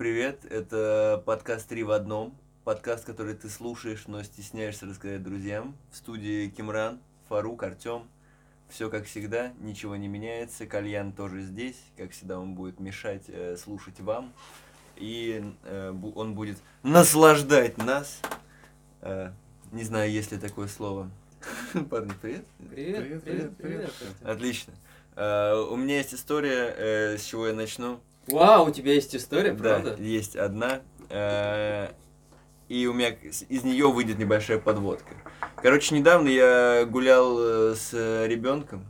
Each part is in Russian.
Привет, это подкаст «Три в одном», подкаст, который ты слушаешь, но стесняешься рассказать друзьям. В студии Кимран, Фарук, Артем. Все как всегда, ничего не меняется, Кальян тоже здесь, как всегда он будет мешать э, слушать вам, и э, он будет наслаждать нас. Э, не знаю, есть ли такое слово. Парни, привет. Привет, привет, привет. Отлично. Uh, у меня есть история, uh, с чего я начну. Вау, у тебя есть история, правда? Да, есть одна. Uh, и у меня из нее выйдет небольшая подводка. Короче, недавно я гулял э, с ребенком.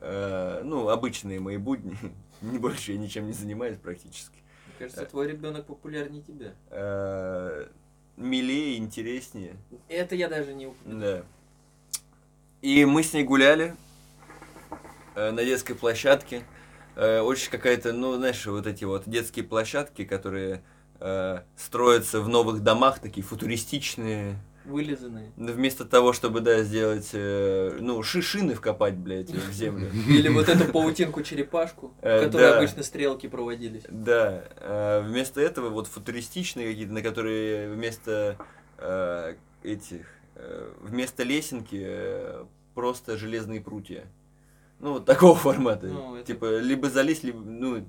Ну, обычные мои будни. Не больше я ничем не занимаюсь практически. Мне кажется, твой ребенок популярнее тебя. Милее, интереснее. Это я даже не Да. И мы с ней гуляли э, на детской площадке. Э, очень какая-то, ну, знаешь, вот эти вот детские площадки, которые э, строятся в новых домах, такие футуристичные. Вылизанные. Вместо того, чтобы, да, сделать, э, ну, шишины вкопать, блядь, в землю. Или вот эту паутинку-черепашку, в Э, которой обычно стрелки проводились. Да, э, вместо этого вот футуристичные какие-то, на которые вместо э, этих, вместо лесенки просто железные прутья. Ну, вот такого формата. Ну, это- Типа, либо залезть, либо, ну,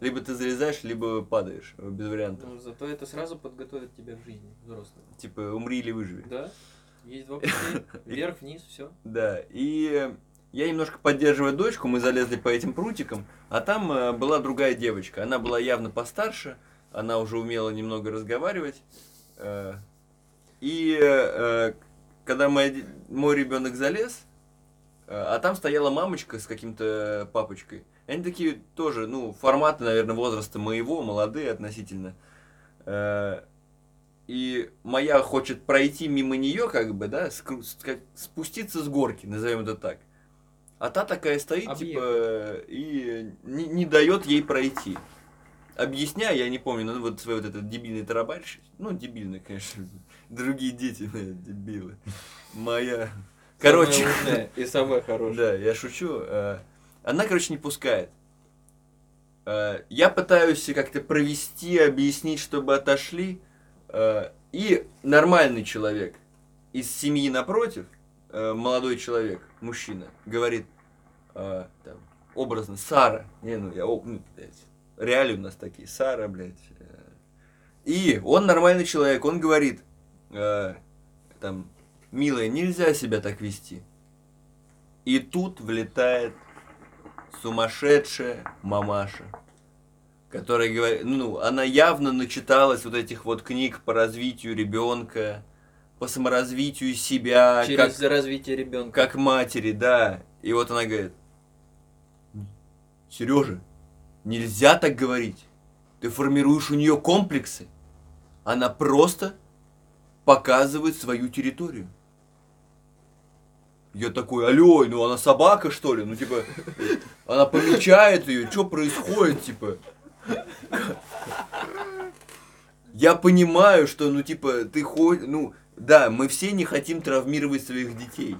либо ты залезаешь, либо падаешь, без вариантов. Ну, зато это сразу подготовит тебя в жизни взрослого. Типа, умри или выживи. Да? Есть два пути. Вверх, вниз, все. Да, и я немножко поддерживая дочку, мы залезли по этим прутикам, а там э, была другая девочка. Она была явно постарше, она уже умела немного разговаривать. э, и э, когда мой, мой ребенок залез, а там стояла мамочка с каким-то папочкой. Они такие тоже, ну, форматы, наверное, возраста моего, молодые относительно. Э, и моя хочет пройти мимо нее, как бы, да, спуститься с горки, назовем это так. А та такая стоит, Объект. типа, и не, не дает ей пройти. Объясняя, я не помню, ну вот свой вот этот дебильный тарабарщик, ну дебильный, конечно, другие дети, блядь, дебилы. Моя, короче, и самое хорошее. да, я шучу. э, Она, короче, не пускает. Э, Я пытаюсь как-то провести, объяснить, чтобы отошли. э, И нормальный человек из семьи напротив, молодой человек, мужчина, говорит, там, образно, Сара. Не, ну, я, ну, блядь, реалии у нас такие, Сара, блядь. И он нормальный человек, он говорит, там, милая, нельзя себя так вести. И тут влетает сумасшедшая мамаша, которая говорит, ну, она явно начиталась вот этих вот книг по развитию ребенка, по саморазвитию себя, Через как, развитие ребенка. как матери, да. И вот она говорит, Сережа, нельзя так говорить. Ты формируешь у нее комплексы. Она просто показывает свою территорию. Я такой, алло, ну она собака, что ли? Ну, типа, она помечает ее, что происходит, типа? Я понимаю, что, ну, типа, ты хоть, ну, да, мы все не хотим травмировать своих детей.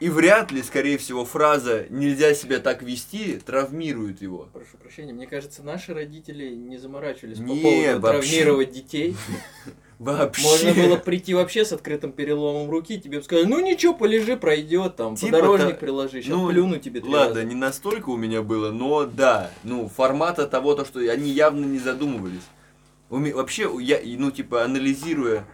И вряд ли, скорее всего, фраза «нельзя себя так вести» травмирует его. Прошу прощения, мне кажется, наши родители не заморачивались Не, по поводу вообще. травмировать детей. Вообще. Можно было прийти вообще с открытым переломом руки, тебе бы сказали, ну ничего, полежи, пройдет, там, Типа подорожник та- приложи, сейчас ну, плюну тебе три Ладно, раза». не настолько у меня было, но да, ну, формата того, то, что они явно не задумывались. Вообще, я, ну, типа, анализируя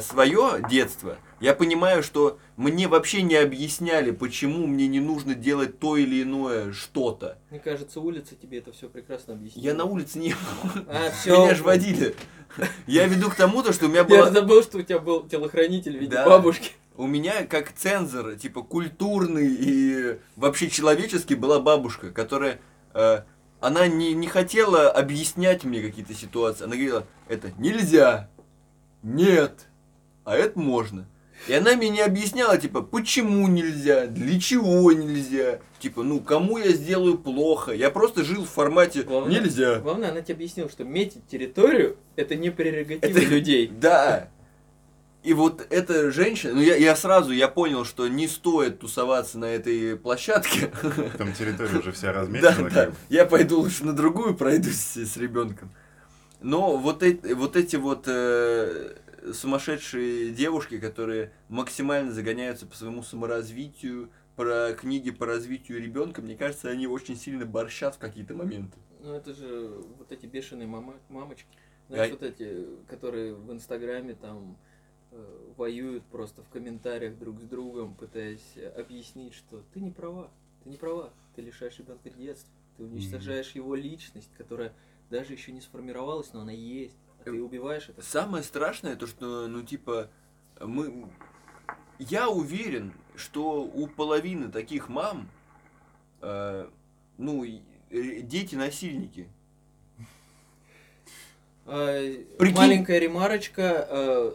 свое детство, я понимаю, что мне вообще не объясняли, почему мне не нужно делать то или иное что-то. Мне кажется, улица тебе это все прекрасно объяснила. Я на улице не был. А, все. Меня же водили. Я веду к тому, то, что у меня Я была... забыл, что у тебя был телохранитель в виде Да. бабушки. У меня как цензор, типа культурный и вообще человеческий была бабушка, которая э, она не, не хотела объяснять мне какие-то ситуации. Она говорила, это нельзя, нет, а это можно. И она мне не объясняла, типа, почему нельзя, для чего нельзя, типа, ну, кому я сделаю плохо. Я просто жил в формате Главное- нельзя. Главное, она тебе объяснила, что метить территорию это не прерогатива Это- людей. Да. И вот эта женщина, ну я, я сразу я понял, что не стоит тусоваться на этой площадке. Там территория уже вся Да, размечена. да. бы. Я пойду лучше на другую пройдусь с, с ребенком. Но вот эти вот, эти вот э, сумасшедшие девушки, которые максимально загоняются по своему саморазвитию, про книги по развитию ребенка, мне кажется, они очень сильно борщат в какие-то моменты. Ну это же вот эти бешеные мама, мамочки. Знаешь, А- вот эти, которые в Инстаграме там э, воюют просто в комментариях друг с другом, пытаясь объяснить, что ты не права, ты не права, ты лишаешь ребенка детства, ты уничтожаешь его личность, которая даже еще не сформировалась, но она есть, ты убиваешь это. Самое страшное то, что, ну, типа, мы... Я уверен, что у половины таких мам, э, ну, э, дети насильники. А, Прикинь. Маленькая ремарочка. э,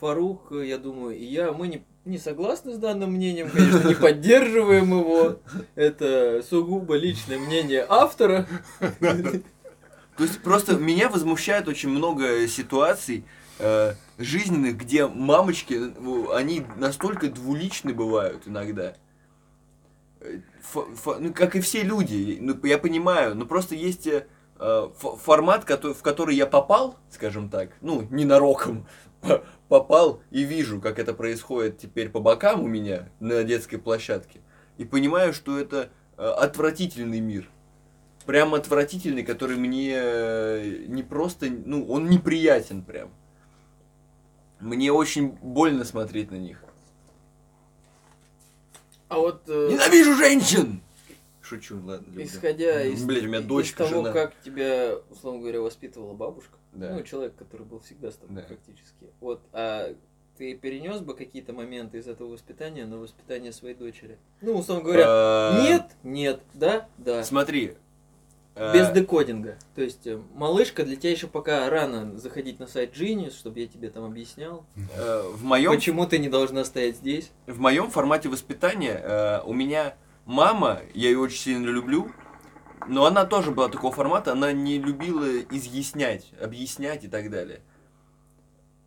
Фарук, э, я думаю, и я, мы не, не согласны с данным мнением, конечно, не поддерживаем его. Это сугубо личное мнение автора. То есть просто меня возмущает очень много ситуаций э, жизненных, где мамочки, ну, они настолько двуличны бывают иногда. Фо- фо- ну, как и все люди, ну, я понимаю, но просто есть э, фо- формат, кото- в который я попал, скажем так, ну, ненароком, по- попал и вижу, как это происходит теперь по бокам у меня на детской площадке, и понимаю, что это э, отвратительный мир. Прям отвратительный, который мне э, не просто, ну, он неприятен прям. Мне очень больно смотреть на них. А вот э, Ненавижу женщин! Шучу, ладно. люблю. исходя из, Блядь, у меня из дочка, того, жена. как тебя, условно говоря, воспитывала бабушка, Да. ну, человек, который был всегда с тобой Да. практически, вот, а ты перенес бы какие-то моменты из этого воспитания на воспитание своей дочери? Ну, условно говоря, Э, Нет, нет, да, да. Смотри. Э, Без декодинга. То есть, э, малышка, для тебя еще пока рано заходить на сайт Genius, чтобы я тебе там объяснял, э, в моем почему ты не должна стоять здесь. в моем формате воспитания э, у меня мама, я ее очень сильно люблю, но она тоже была такого формата, она не любила изъяснять, объяснять и так далее.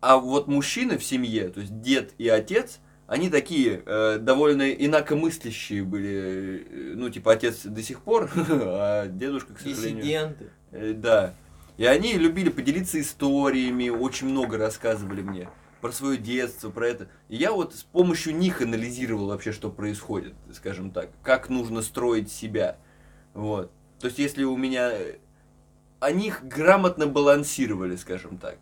А вот мужчины в семье, то есть дед и отец, они такие э, довольно инакомыслящие были, э, ну типа отец до сих пор, а дедушка, к сожалению. Диссиденты. Э, Да. И они любили поделиться историями, очень много рассказывали мне про свое детство, про это. И я вот с помощью них анализировал вообще, что происходит, скажем так, как нужно строить себя. Вот. То есть, если у меня... э, Они их грамотно балансировали, скажем так.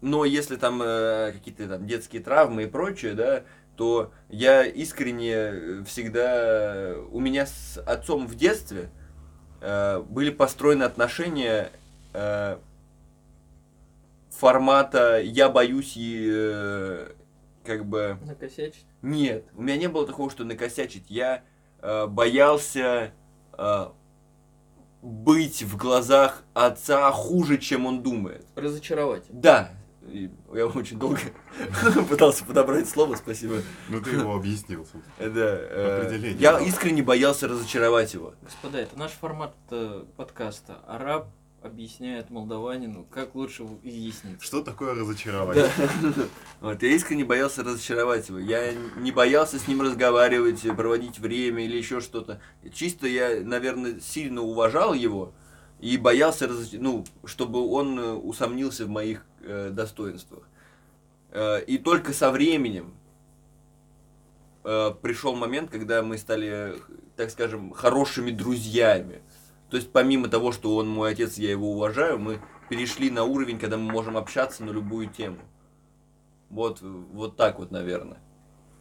Но если там э, какие-то там детские травмы и прочее, да, то я искренне э, всегда... У меня с отцом в детстве э, были построены отношения э, формата «я боюсь» и э, как бы... Накосячить. Нет, у меня не было такого, что накосячить. Я э, боялся э, быть в глазах отца хуже, чем он думает. Разочаровать. Да, и я очень долго пытался подобрать слово, спасибо. Ну ты его объяснил. Да, э, Определение, я искренне боялся разочаровать его. Господа, это наш формат э, подкаста. Араб объясняет молдаванину, как лучше изъясниться. Что такое разочарование? Да. Вот, я искренне боялся разочаровать его. Я не боялся с ним разговаривать, проводить время или еще что-то. Чисто я, наверное, сильно уважал его и боялся, ну, чтобы он э, усомнился в моих э, достоинствах. Э, и только со временем э, пришел момент, когда мы стали, так скажем, хорошими друзьями. То есть помимо того, что он мой отец, я его уважаю, мы перешли на уровень, когда мы можем общаться на любую тему. Вот, вот так вот, наверное.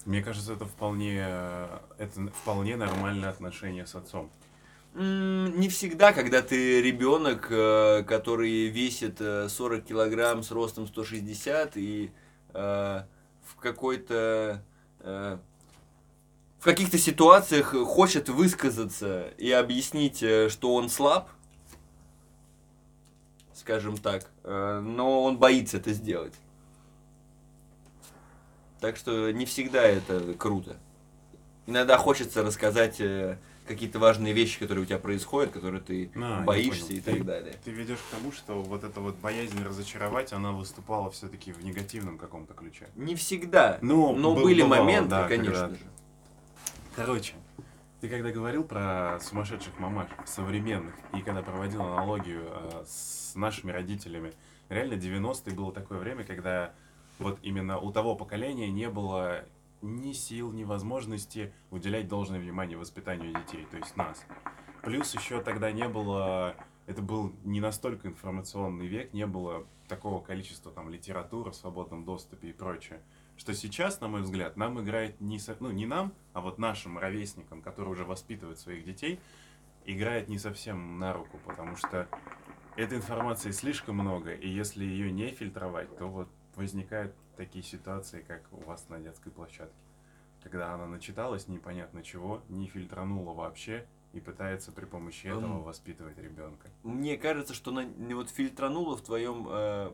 Мне кажется, это вполне, э, это вполне нормальное отношение с отцом. Не всегда, когда ты ребенок, э, который весит э, 40 килограмм с ростом 160 и э, в какой-то э, в каких-то ситуациях хочет высказаться и объяснить, э, что он слаб, скажем так, э, но он боится это сделать. Так что не всегда это круто. Иногда хочется рассказать э, какие-то важные вещи, которые у тебя происходят, которые ты А, боишься и так Ты- далее. Ты ведешь к тому, что вот эта вот боязнь разочаровать, она выступала все-таки в негативном каком-то ключе. Не всегда, Ну, но бы- были бывало, моменты, да, конечно когда- же. Короче, Ты когда говорил про сумасшедших мамаш современных, и когда проводил аналогию э, с нашими родителями, реально 90-е было такое время, когда вот именно у того поколения не было ни сил, ни возможности уделять должное внимание воспитанию детей, то есть нас. Плюс еще тогда не было, это был не настолько информационный век, не было такого количества там литературы в свободном доступе и прочее. Что сейчас, на мой взгляд, нам играет не, со- ну, не нам, а вот нашим ровесникам, которые уже воспитывают своих детей, играет не совсем на руку, потому что этой информации слишком много, и если ее не фильтровать, то вот возникают такие ситуации, как у вас на детской площадке. Когда она начиталась непонятно чего, не фильтранула вообще, и пытается при помощи этого воспитывать ребенка. Мне кажется, что она не вот фильтранула в твоем э,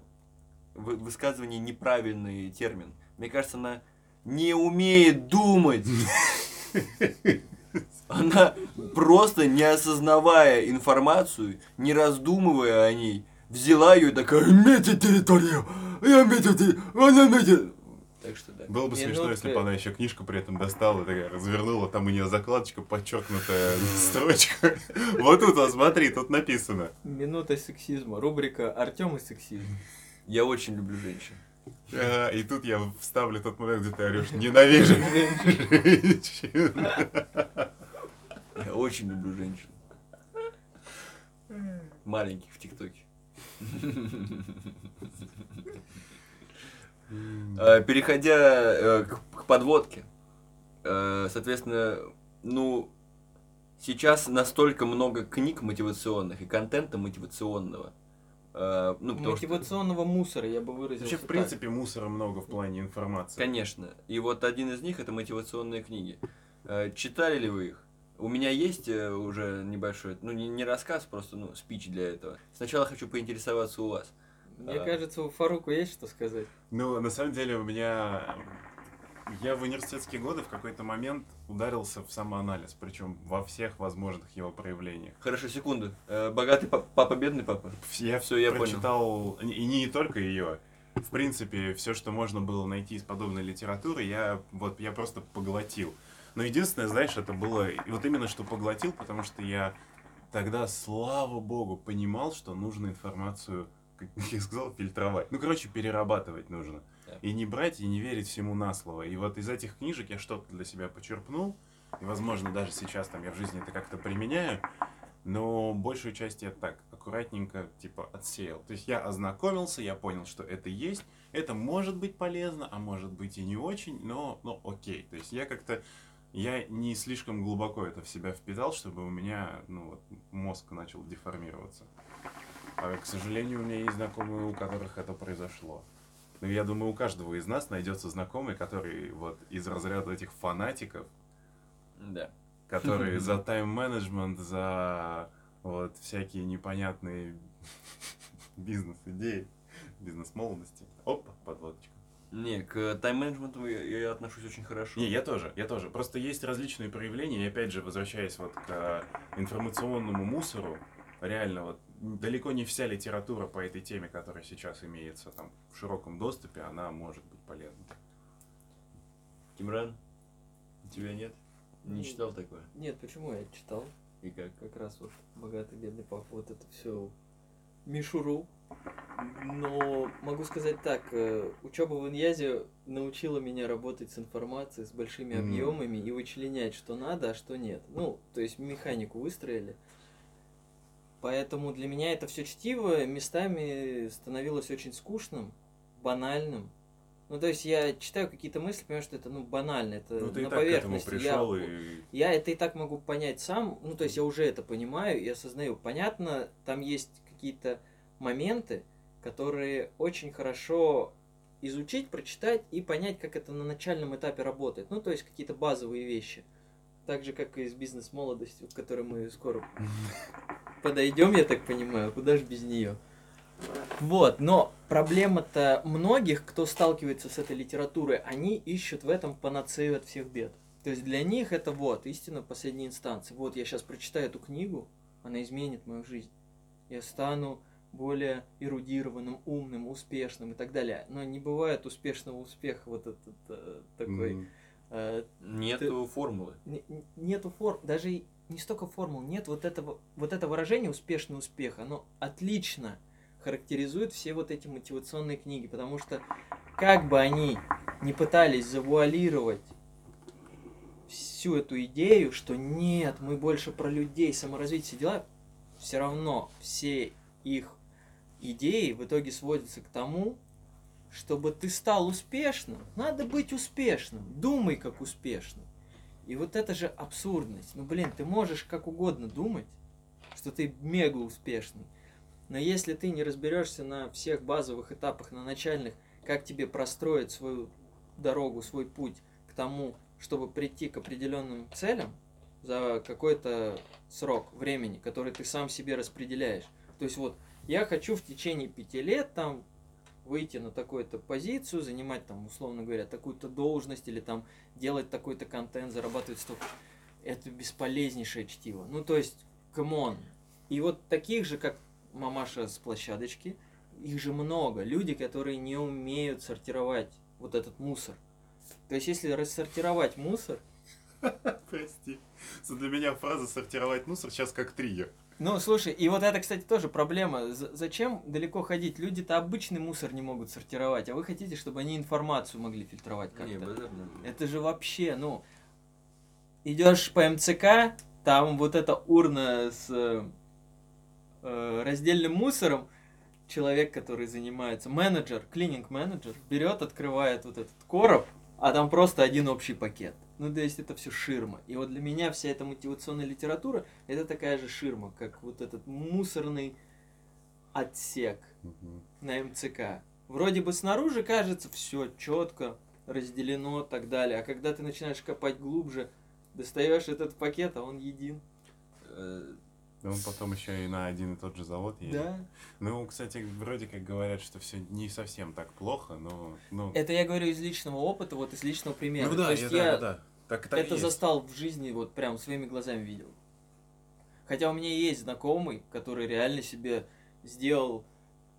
вы- высказывании неправильный термин. Мне кажется, она не умеет думать. Она просто не осознавая информацию, не раздумывая о ней, взяла ее и такая «Метит территорию! Я метит, терри- она метит!» Так что да. Было бы смешно, если бы Минутка. она еще книжку при этом достала, такая развернула, там у нее закладочка, подчеркнутая строчка. Вот тут, вот, смотри, тут написано. Минута сексизма. Рубрика Артем и сексизм. Я очень люблю женщин. Ага, И тут я вставлю тот момент, где ты орешь «Ненавижу женщин». Я очень люблю женщин. Маленьких в ТикТоке. Э, Переходя э, к подводке, э, соответственно, ну, сейчас настолько много книг мотивационных и контента мотивационного. э, Ну, потому что, Мотивационного мусора, я бы выразил. Вообще, в принципе, мусора много в плане информации. конечно. И вот один из них это мотивационные книги. Читали ли вы их? У меня есть э, уже небольшой, ну не, не рассказ, просто ну спич для этого. Сначала хочу поинтересоваться у вас. Мне А. кажется, у Фаруку есть что сказать. Ну, на самом деле, у меня... Я в университетские годы в какой-то момент ударился в самоанализ, причем во всех возможных его проявлениях. Хорошо, секунду. Э, Богатый папа, папа, бедный папа. Я Всё, я прочитал, и не только ее. В принципе, все, что можно было найти из подобной литературы, я вот я просто поглотил. Но единственное, знаешь, это было и вот именно что поглотил, потому что я тогда, слава богу, понимал, что нужно информацию, как я сказал, фильтровать. Ну, короче, перерабатывать нужно. Да. И не брать, и не верить всему на слово. И вот из этих книжек я что-то для себя почерпнул. И, возможно, даже сейчас там я в жизни это как-то применяю. Но большую часть я так аккуратненько типа отсеял. То есть я ознакомился, я понял, что это есть. Это может быть полезно, а может быть и не очень, но, но окей. То есть я как-то я не слишком глубоко это в себя впитал, чтобы у меня ну, вот, мозг начал деформироваться. А, к сожалению, у меня есть знакомые, у которых это произошло. Ну, я думаю, у каждого из нас найдется знакомый, который вот из разряда этих фанатиков, Да. которые за тайм-менеджмент, за вот всякие непонятные бизнес-идеи, бизнес-молодости. Опа, подводочка. Не, к тайм-менеджменту я, я отношусь очень хорошо. Не, я тоже, я тоже. Просто есть различные проявления, и опять же, возвращаясь вот к информационному мусору, реально вот далеко не вся литература по этой теме, которая сейчас имеется там в широком доступе, она может быть полезна. Тимран, у тебя нет? Не читал такое? Нет, почему я читал? И как? Как раз вот богатый бедный папа, вот это все мишуру. Но могу сказать так, учеба в Иньязе научила меня работать с информацией, с большими объемами и вычленять, что надо, а что нет. Ну, то есть механику выстроили. Поэтому для меня это все чтиво местами становилось очень скучным, банальным. Ну, то есть я читаю какие-то мысли, понимаю, что это ну, банально, это Ну, ты и на так к этому поверхности. пришел, я, и я это и так могу понять сам, ну, то есть я уже это понимаю и осознаю. Понятно, там есть какие-то моменты, которые очень хорошо изучить, прочитать и понять, как это на начальном этапе работает. Ну, то есть какие-то базовые вещи. Так же, как и с бизнес-молодостью, к которой мы скоро подойдем, я так понимаю, куда же без нее. Вот, но проблема-то многих, кто сталкивается с этой литературой, они ищут в этом панацею от всех бед. То есть для них это вот истина последней инстанции. Вот я сейчас прочитаю эту книгу, она изменит мою жизнь. Я стану более эрудированным, умным, успешным и так далее. Но не бывает успешного успеха вот этот э, такой м, э, Нету формулы. не- не- нету форм, даже не столько формул, нет вот этого, вот это выражение успешный успех, оно отлично характеризует все вот эти мотивационные книги, потому что как бы они не пытались завуалировать всю эту идею, что нет, мы больше про людей, саморазвитие, все дела, все равно все их идеи в итоге сводятся к тому, чтобы ты стал успешным, надо быть успешным, думай как успешный. И вот это же абсурдность. Ну, блин, ты можешь как угодно думать, что ты мега успешный. Но если ты не разберешься на всех базовых этапах, на начальных, как тебе простроить свою дорогу, свой путь к тому, чтобы прийти к определенным целям за какой-то срок времени, который ты сам себе распределяешь. То есть вот я хочу в течение пяти лет там выйти на такую-то позицию, занимать там, условно говоря, такую-то должность или там делать такой-то контент, зарабатывать столько. Это бесполезнейшее чтиво. Ну, то есть, come on. И вот таких же, как мамаша с площадочки, их же много. Люди, которые не умеют сортировать вот этот мусор. То есть, если рассортировать мусор, Прости. Для меня фраза «сортировать мусор» сейчас как триггер. Ну, слушай, и вот это, кстати, тоже проблема. З- зачем далеко ходить? Люди-то обычный мусор не могут сортировать, а вы хотите, чтобы они информацию могли фильтровать как-то. Это же вообще, ну, идешь по МЦК, там вот эта урна с э, раздельным мусором, человек, который занимается, менеджер, клининг-менеджер, берет, открывает вот этот короб, а там просто один общий пакет. Ну, то есть это все ширма. И вот для меня вся эта мотивационная литература, это такая же ширма, как вот этот мусорный отсек на МЦК. Вроде бы снаружи кажется все четко, разделено и так далее. А когда ты начинаешь копать глубже, достаешь этот пакет, а он един. Э, Да он потом еще и на один и тот же завод едет. Да. Ну, кстати, вроде как говорят, что все не совсем так плохо, но... Ну, Это я говорю из личного опыта, вот из личного примера. ну То да, есть я- я да, да. Так, так и это есть. застал в жизни, вот прям своими глазами видел. Хотя у меня есть знакомый, который реально себе сделал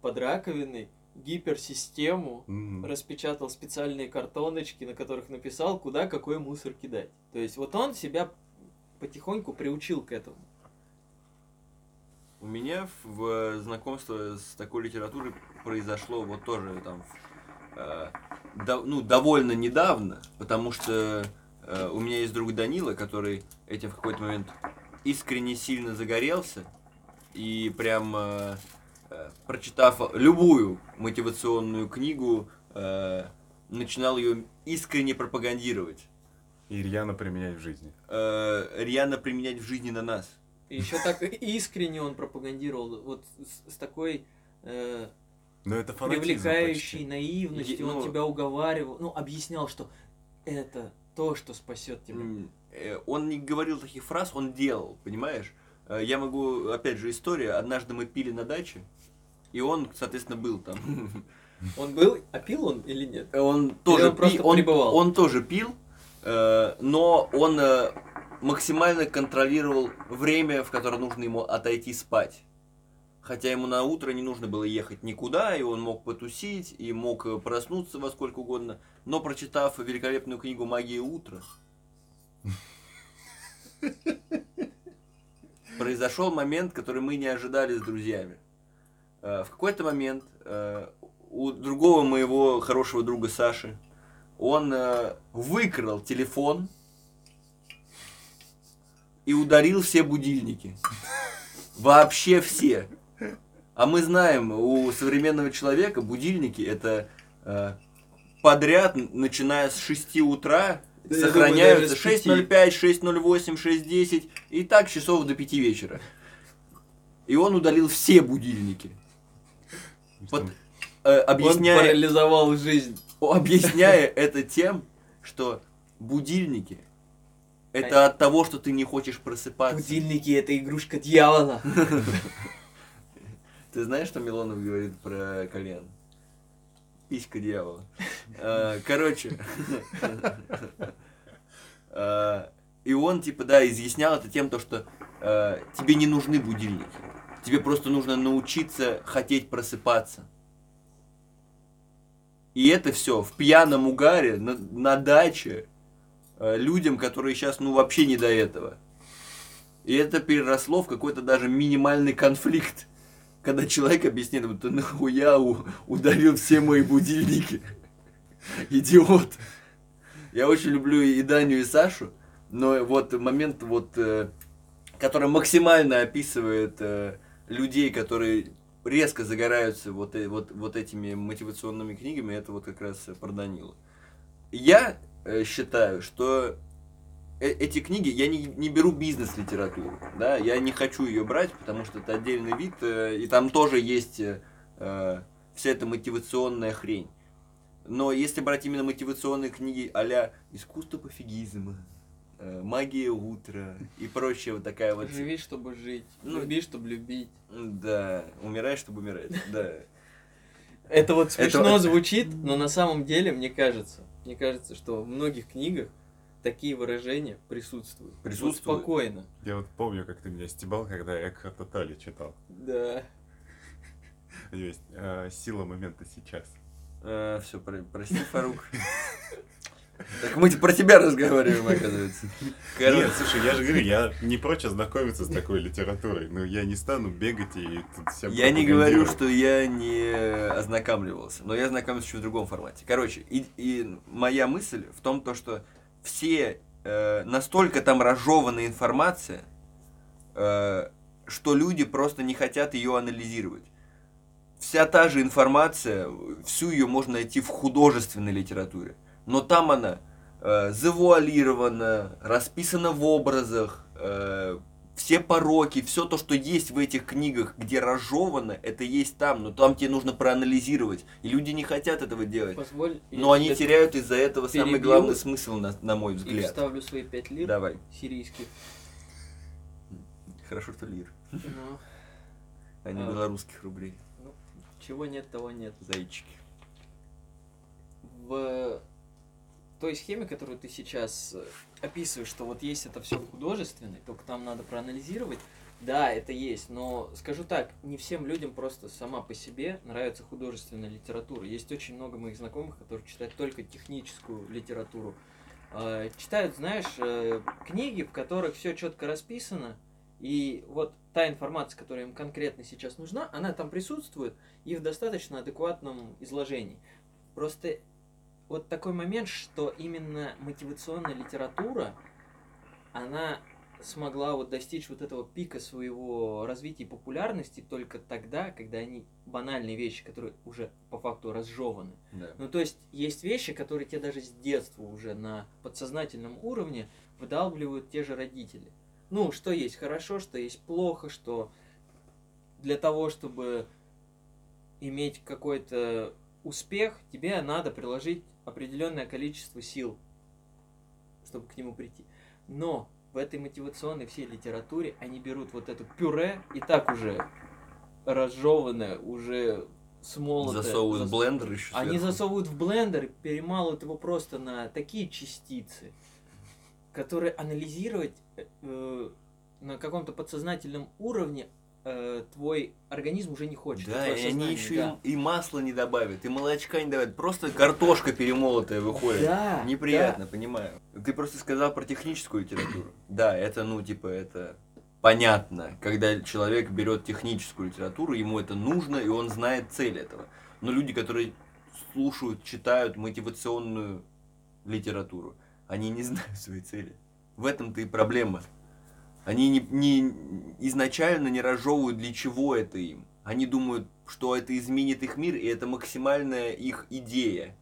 под раковиной гиперсистему, Мгм. распечатал специальные картоночки, на которых написал, куда какой мусор кидать. То есть вот он себя потихоньку приучил к этому. У меня в знакомство с такой литературой произошло вот тоже там э, до- ну, довольно недавно, потому что э, у меня есть друг Данила, который этим в какой-то момент искренне сильно загорелся и прям э, э, прочитав любую мотивационную книгу, э, начинал ее искренне пропагандировать, И рьяно применять в жизни. э, рьяно применять в жизни на нас. И еще так искренне он пропагандировал, вот с, с такой э, Но это фанатизм привлекающей почти. наивностью, он ну- тебя уговаривал, ну, объяснял, что это то, что спасет тебя. Э, Он не говорил таких фраз, он делал, понимаешь? Э, Я могу, опять же, история. Однажды мы пили на даче, и он, соответственно, был там. Он был, а пил он или нет? Он тоже он просто пи- он, пребывал? он тоже пил, э, но он максимально контролировал время, в которое нужно ему отойти спать. Хотя ему на утро не нужно было ехать никуда, и он мог потусить, и мог э, проснуться во сколько угодно. Но прочитав великолепную книгу «Магия утра», произошел момент, который мы не ожидали с друзьями. Э, В какой-то момент э, у другого моего хорошего друга Саши он выкрал телефон и ударил все будильники. Вообще все. А мы знаем, у современного человека будильники это э, подряд, начиная с 6 утра, Да сохраняются думаю, даже с 6.05, 6.08, 6.10 и так часов до 5 вечера. И он удалил все будильники. Вот, э, Он объясняя, парализовал жизнь. объясняя это тем, что будильники это от того, что ты не хочешь просыпаться. Будильники это игрушка дьявола. Ты знаешь, что Милонов говорит про колен? Писька дьявола. Э, Короче. Э, И он, типа, да, изъяснял это тем, то, что э, тебе не нужны будильники. Тебе просто нужно научиться хотеть просыпаться. И это все в пьяном угаре на, на даче людям, которые сейчас, ну, вообще не до этого. И это переросло в какой-то даже минимальный конфликт. Когда человек объясняет, вот ты нахуя у- удалил все мои будильники. Идиот. Я очень люблю и Даню, и Сашу, но вот момент, вот, э, который максимально описывает э, людей, которые резко загораются вот, э- вот, вот этими мотивационными книгами, это вот как раз э, про Данила. Я э, считаю, что э- эти книги, я не, не беру бизнес-литературу, да, я не хочу ее брать, потому что это отдельный вид, э, и там тоже есть э, вся эта мотивационная хрень. Но если брать именно мотивационные книги а «Искусство пофигизма», э, «Магия утра» и прочая вот такая вот... Живи, чтобы жить. Ну, Люби, чтобы любить. Да, умирай, чтобы умирать, да. Это вот смешно звучит, но на самом деле, мне кажется, мне кажется, что в многих книгах такие выражения присутствуют. Вот Присутствуют. спокойно. Я вот помню, как ты меня стебал, когда я Экхарта Толли читал. Да. У него есть э, сила момента сейчас. все, прости, Фарук. Так мы про тебя разговариваем, оказывается. Нет, Короче, слушай, я же говорю, я не прочь ознакомиться с такой литературой, но я не стану бегать и тут всем Я не говорю, что я не ознакомливался, но я ознакомился чуть в другом формате. Короче, и, и моя мысль в том, то, что все э, настолько там разжеванная информация, э, что люди просто не хотят ее анализировать. Вся та же информация, всю ее можно найти в художественной литературе, но там она э, завуалирована, расписана в образах, э, все пороки, все то, что есть в этих книгах, где разжевано, это есть там, но там тебе нужно проанализировать. И люди не хотят этого делать. Позволь. Но я они теряют из-за этого самый перебью. главный смысл, на, на мой взгляд. вставлю свои пять лир Давай. сирийских. Хорошо, что лир, Ну, а не А. белорусских рублей. чего нет, того нет. Зайчики. в той схеме, которую ты сейчас э, описываешь, что вот есть это все художественное, только там надо проанализировать. Да, это есть, но скажу так, не всем людям просто сама по себе нравится художественная литература. Есть очень много моих знакомых, которые читают только техническую литературу. А, Читают, знаешь, э, книги, в которых все четко расписано, и вот та информация, которая им конкретно сейчас нужна, она там присутствует и в достаточно адекватном изложении. Просто вот такой момент, что именно мотивационная литература, она смогла вот достичь вот этого пика своего развития и популярности только тогда, когда они банальные вещи, которые уже по факту разжеваны. Да. Ну, то есть, есть вещи, которые тебе даже с детства уже на подсознательном уровне выдалбливают те же родители. Ну, что есть хорошо, что есть плохо, что для того, чтобы иметь какой-то успех, тебе надо приложить определенное количество сил, чтобы к нему прийти. Но в этой мотивационной всей литературе они берут вот это пюре и так уже разжеванное, уже смолотое. Засовывают в зас- блендер еще они засовывают в блендер и перемалывают его просто на такие частицы, которые анализировать э, на каком-то подсознательном уровне э, твой организм уже не хочет. Да, и они еще да. и, и масла не добавят, и молочка не добавят. Просто картошка перемолотая выходит. Да, Неприятно, понимаю. Ты просто сказал про техническую литературу. Да, это, ну, типа, это понятно, когда человек берет техническую литературу, ему это нужно, и он знает цель этого. Но люди, которые слушают, читают мотивационную литературу, они не знают своей цели. В этом-то и проблема. Они не, не- изначально не разжевывают, для чего это им. Они думают, что это изменит их мир, и это максимальная их идея,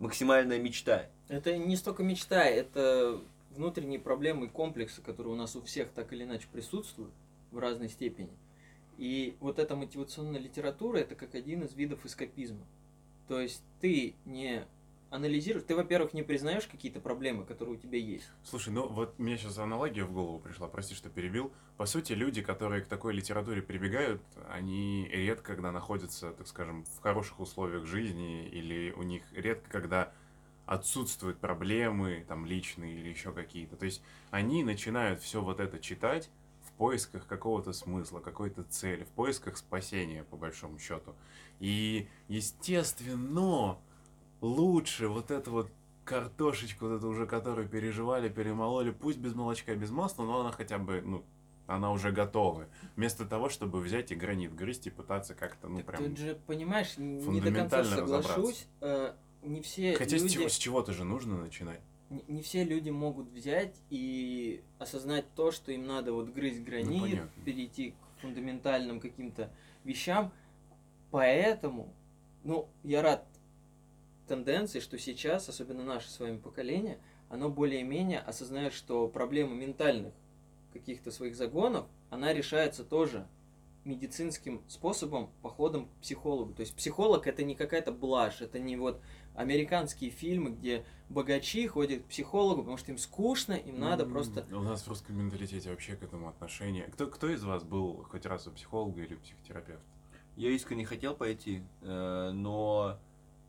максимальная мечта. Это не столько мечта, это внутренние проблемы и комплексы, которые у нас у всех так или иначе присутствуют в разной степени. И вот эта мотивационная литература это как один из видов эскапизма. То есть ты не анализируешь, ты, во-первых, не признаешь какие-то проблемы, которые у тебя есть. Слушай, ну вот мне сейчас аналогия в голову пришла, прости, что перебил. По сути, люди, которые к такой литературе прибегают, они редко, когда находятся, так скажем, в хороших условиях жизни, или у них редко, когда отсутствуют проблемы, там, личные или еще какие-то. То есть они начинают все вот это читать в поисках какого-то смысла, какой-то цели, в поисках спасения, по большому счету. И, естественно, лучше вот это вот картошечку вот эту уже, которую переживали, перемололи, пусть без молочка, без масла, но она хотя бы, ну, она уже готова. Вместо того, чтобы взять и гранит грызть и пытаться как-то, ну, Так прям... Тут же, понимаешь, не до конца соглашусь. э, Не все Хотя с люди... чего- с чего-то же нужно начинать. не, не все люди могут взять и осознать то, что им надо вот грызть гранит, понятно. перейти к фундаментальным каким-то вещам. Поэтому, ну, я рад тенденции, что сейчас, особенно наше с вами поколение, оно более-менее осознает, что проблема ментальных каких-то своих загонов, она решается тоже медицинским способом, походом к психологу. То есть психолог это не какая-то блажь, это не вот американские фильмы, где богачи ходят к психологу, потому что им скучно, им надо М, просто... У нас в русском менталитете вообще к этому отношение. Кто, кто из вас был хоть раз у психолога или у психотерапевта? Я искренне хотел пойти, э, но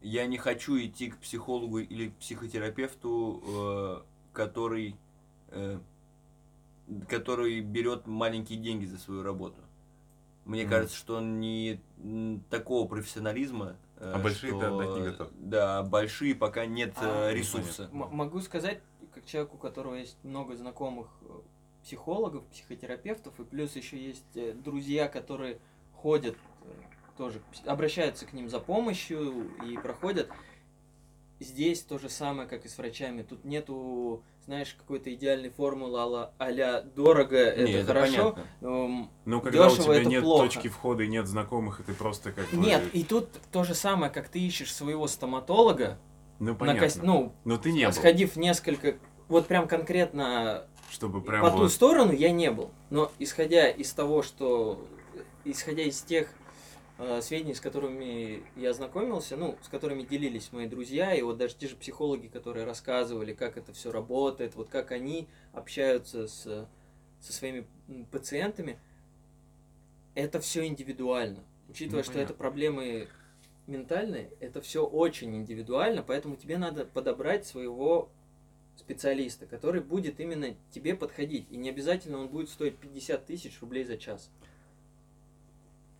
я не хочу идти к психологу или к психотерапевту, э, который, э, который берет маленькие деньги за свою работу. Мне Мгм. кажется, что он не такого профессионализма. э, А большие ты что- отдать не готов? Да, большие пока нет А, ресурса. М- могу сказать, как человеку, у которого есть много знакомых психологов, психотерапевтов, и плюс еще есть друзья, которые ходят тоже, обращаются к ним за помощью и проходят. Здесь то же самое, как и с врачами. Тут нету, знаешь, какой-то идеальной формулы а-ля, а-ля дорого, Не, это, хорошо. понятно. Ну, когда у Дёшево тебя это нет плохо. точки входа и нет знакомых, и ты просто как бы... Нет, и тут то же самое, как ты ищешь своего стоматолога, Ну, на понятно. кос- ну, Но ты не был, сходив несколько, вот прям конкретно чтобы прям по ту вот... сторону я не был. Но исходя из того, что... Исходя из тех э, сведений, с которыми я знакомился, ну, с которыми делились мои друзья, и вот даже те же психологи, которые рассказывали, как это все работает, вот как они общаются с, со своими пациентами, это все индивидуально. Учитывая, Ну, что понятно. это проблемы ментальные, это все очень индивидуально, поэтому тебе надо подобрать своего специалиста, который будет именно тебе подходить. И не обязательно он будет стоить 50 тысяч рублей за час.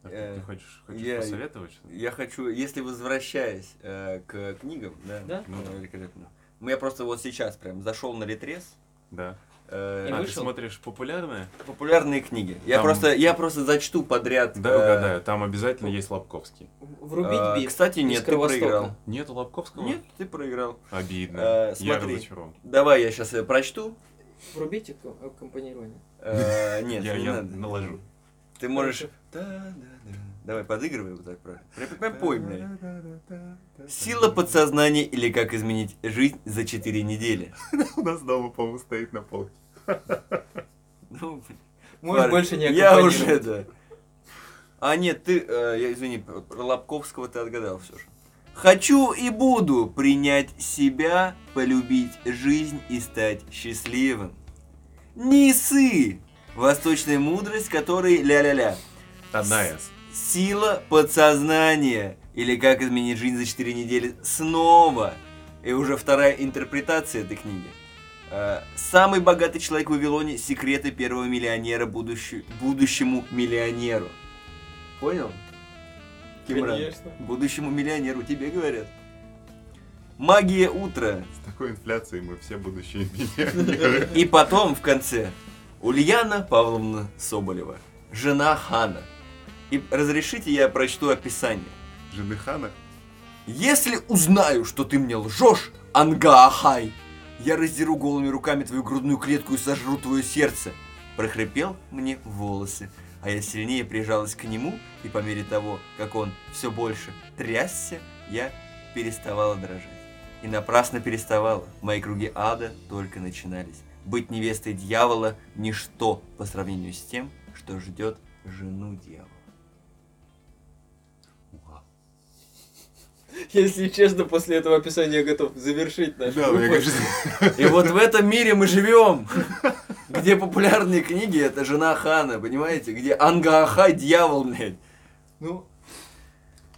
А ты- Э, Ты хочешь, хочешь я- посоветовать что-то? Я хочу, если возвращаясь э, к книгам, да, Да. Ну э, великолепно. Ну, я просто вот сейчас прям зашел на Литрес. Да. э, И а, ты вышел? смотришь популярное? популярные книги. Я Там- просто, я просто зачту подряд. Да, э, угадаю. Там обязательно есть Лобковский. Врубить э, бит. Кстати, нет, ты проиграл. Нету Лобковского? Нет, ты проиграл. Обидно. Э, Я смотри. разочарован. Давай я сейчас прочту. Врубите ак- аккомпанирование. Э, Нет, Я- не я надо. наложу. Ты можешь. Давай, подыгрывай вот так правильно. Прям, пой мне. Сила подсознания или как изменить жизнь за 4 недели. У нас дома, по-моему, стоит на полке. Ну, парень, больше не Я уже, да. А нет, ты, э, я извини, про про Лобковского ты отгадал все же. Хочу и буду принять себя, полюбить жизнь и стать счастливым. Нисы! Восточная мудрость, которой ля-ля-ля. Одна из. Сила подсознания. Или как изменить жизнь за 4 недели снова. И уже вторая интерпретация этой книги. Э, Самый богатый человек в Вавилоне. Секреты первого миллионера будущему, будущему миллионеру. Понял? Кимран? Конечно. Будущему миллионеру тебе говорят. Магия утра. С такой инфляцией мы все будущие миллионеры. И потом в конце Ульяна Павловна Соболева, жена хана. И разрешите я прочту описание. Жены хана? Если узнаю, что ты мне лжешь, Ангаахай, я раздеру голыми руками твою грудную клетку и сожру твое сердце. Прохрипел мне волосы, а я сильнее прижалась к нему, и по мере того, как он все больше трясся, я переставала дрожать. И напрасно переставала. Мои круги ада только начинались. Быть невестой дьявола – ничто по сравнению с тем, что ждет жену дьявола. Если честно, после этого описания я готов завершить наш Да, мне выпуск. кажется, И вот в этом мире мы живем, где популярные книги это жена хана, понимаете? Где Ангаахай дьявол, блядь. Ну,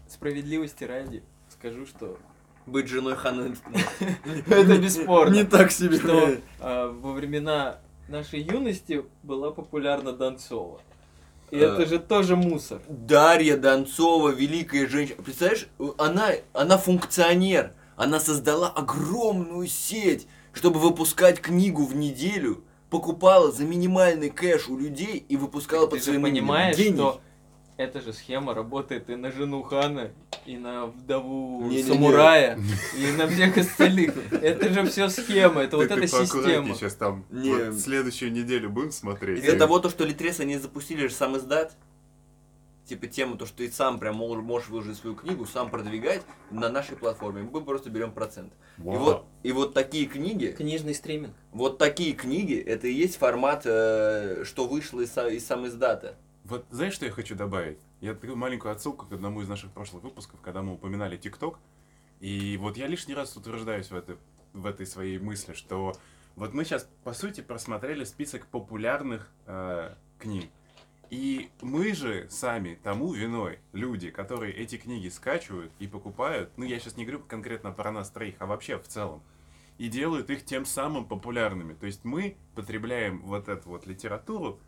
справедливости ради скажу, что Быть женой хана это бесспорно. не так себе. что а, во времена нашей юности была популярна Донцова. И Э. это же тоже мусор. Дарья Донцова, великая женщина. Представляешь, она, она функционер. Она создала огромную сеть, чтобы выпускать книгу в неделю, покупала за минимальный кэш у людей и выпускала Ты под же своим именем. понимаешь, Гений. что эта же схема работает и на жену хана, и на вдову Не-не-не. самурая, и на всех остальных. Это же все схема, это вот эта система. сейчас там Не. вот следующую неделю будем смотреть. Из-за того, то, что Литрес они запустили же сам издат, типа тему, то, что ты сам прям можешь выложить свою книгу, сам продвигать на нашей платформе. Мы просто берем процент. И Вау. вот, и вот такие книги, Книжный стриминг. вот такие книги, это и есть формат, э, что вышло из, из сам издата. Вот знаешь, что я хочу добавить? Я такую маленькую отсылку к одному из наших прошлых выпусков, когда мы упоминали ТикТок. И вот я лишний раз утверждаюсь в этой, в этой своей мысли, что вот мы сейчас, по сути, просмотрели список популярных э, книг. И мы же сами тому виной, люди, которые эти книги скачивают и покупают, ну я сейчас не говорю конкретно про нас троих, а вообще в целом, и делают их тем самым популярными. То есть мы потребляем вот эту вот литературу,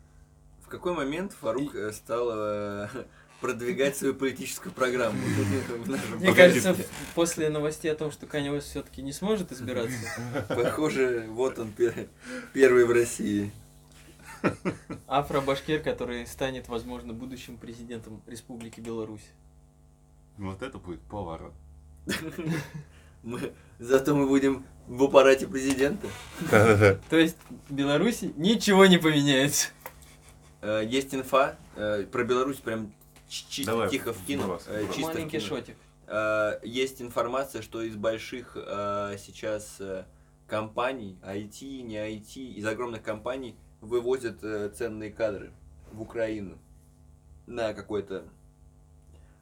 какой момент Фарук э, стал э, продвигать свою политическую программу Мне кажется, после новостей о том, что Канье все-таки не сможет избираться, Похоже, вот он пер- первый в России. афро-башкир, который станет, возможно, будущим президентом Республики Беларусь. вот это будет поворот. Мы- зато мы будем в аппарате президента. То есть в Беларуси ничего не поменяется. Э, Есть инфа э, про Беларусь, прям чисто Давай, тихо вкину. вброс, э, чисто Маленький вкину. шотик. Э, Есть информация, что из больших э, сейчас э, компаний, IT, не IT, из огромных компаний вывозят э, ценные кадры в Украину на какой-то,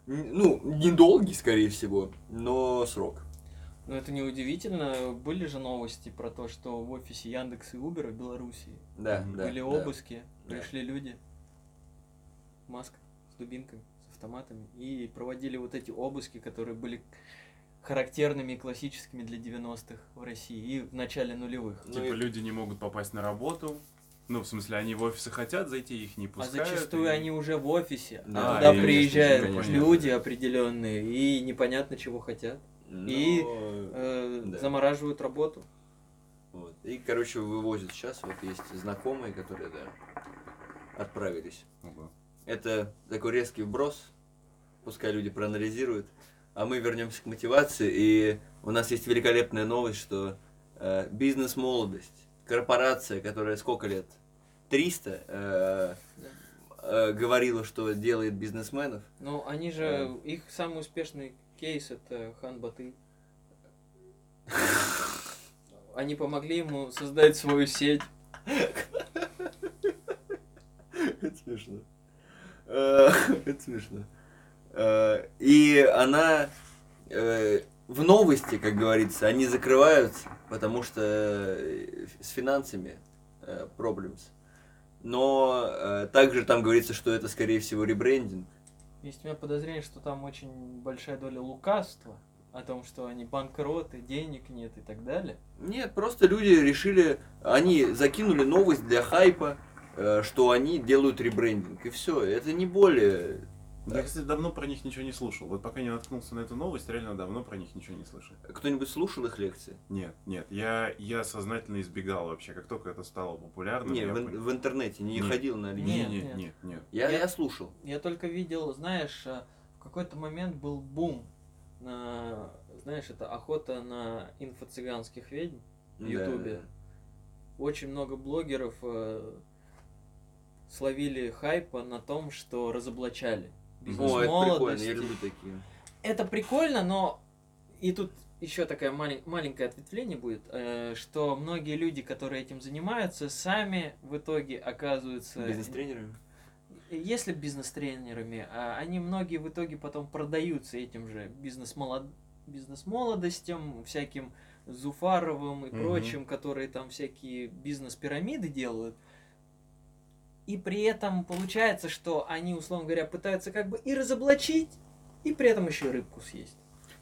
ну, недолгий, скорее всего, но срок. Но это не удивительно. Были же новости про то, что в офисе Яндекс и Uber в Беларуси Да, были да. обыски, Да. пришли люди в масках, с дубинками, с автоматами и проводили вот эти обыски, которые были характерными и классическими для 90-х в России и в начале нулевых. Ну Типа и- люди не могут попасть на работу. Ну, в смысле, они в офисы хотят зайти, их не А пускают. зачастую и- они уже в офисе, Да, а туда и, приезжают конечно, люди определенные и непонятно чего хотят, И, Но, э, Да. замораживают работу. вот. И, короче, вывозят сейчас. Вот есть знакомые, которые, да, отправились. Ого. Это такой резкий вброс. Пускай люди проанализируют. А мы вернемся к мотивации. И у нас есть великолепная новость, что э, бизнес-молодость, корпорация, которая сколько лет? 300 э, э, говорила, что делает бизнесменов. Но они же, их самый успешный кейс это Хан Баты. Они помогли ему создать свою сеть. Это смешно. Э, Это смешно. Э, И она э, в новости, как говорится, они закрываются, потому что с финансами problems. Но также там говорится, что это, скорее всего, ребрендинг. Есть у меня подозрение, что там очень большая доля лукавства о том, что они банкроты, денег нет и так далее. Нет, просто люди решили, они закинули новость для хайпа, э, что они делают ребрендинг. И все, это не более... Я, кстати, давно про них ничего не слушал. Вот пока не наткнулся на эту новость, реально давно про них ничего не слышал. Кто-нибудь слушал их лекции? Нет, нет, я, я сознательно избегал вообще. Как только это стало популярным, Не, в, понял. в интернете, не Нет. ходил на лекции. Нет, нет, нет. нет, нет. Я, Я- я слушал. Я только видел, знаешь, э, в какой-то момент был бум на, знаешь, это охота на инфо-цыганских ведьм в Да, Ютубе. да. Очень много блогеров э, словили хайпа на том, что разоблачали бизнес О, это прикольно, я люблю такие. Это прикольно, но и тут еще такое малень- маленькое ответвление будет, э, что многие люди, которые этим занимаются, сами в итоге оказываются Бизнес-тренеры? если бизнес-тренерами, а они многие в итоге потом продаются этим же бизнес-молод... бизнес-молодостям, всяким Зуфаровым и Мгм. прочим, которые там всякие бизнес-пирамиды делают. И при этом получается, что они, условно говоря, пытаются как бы и разоблачить, и при этом еще и рыбку съесть.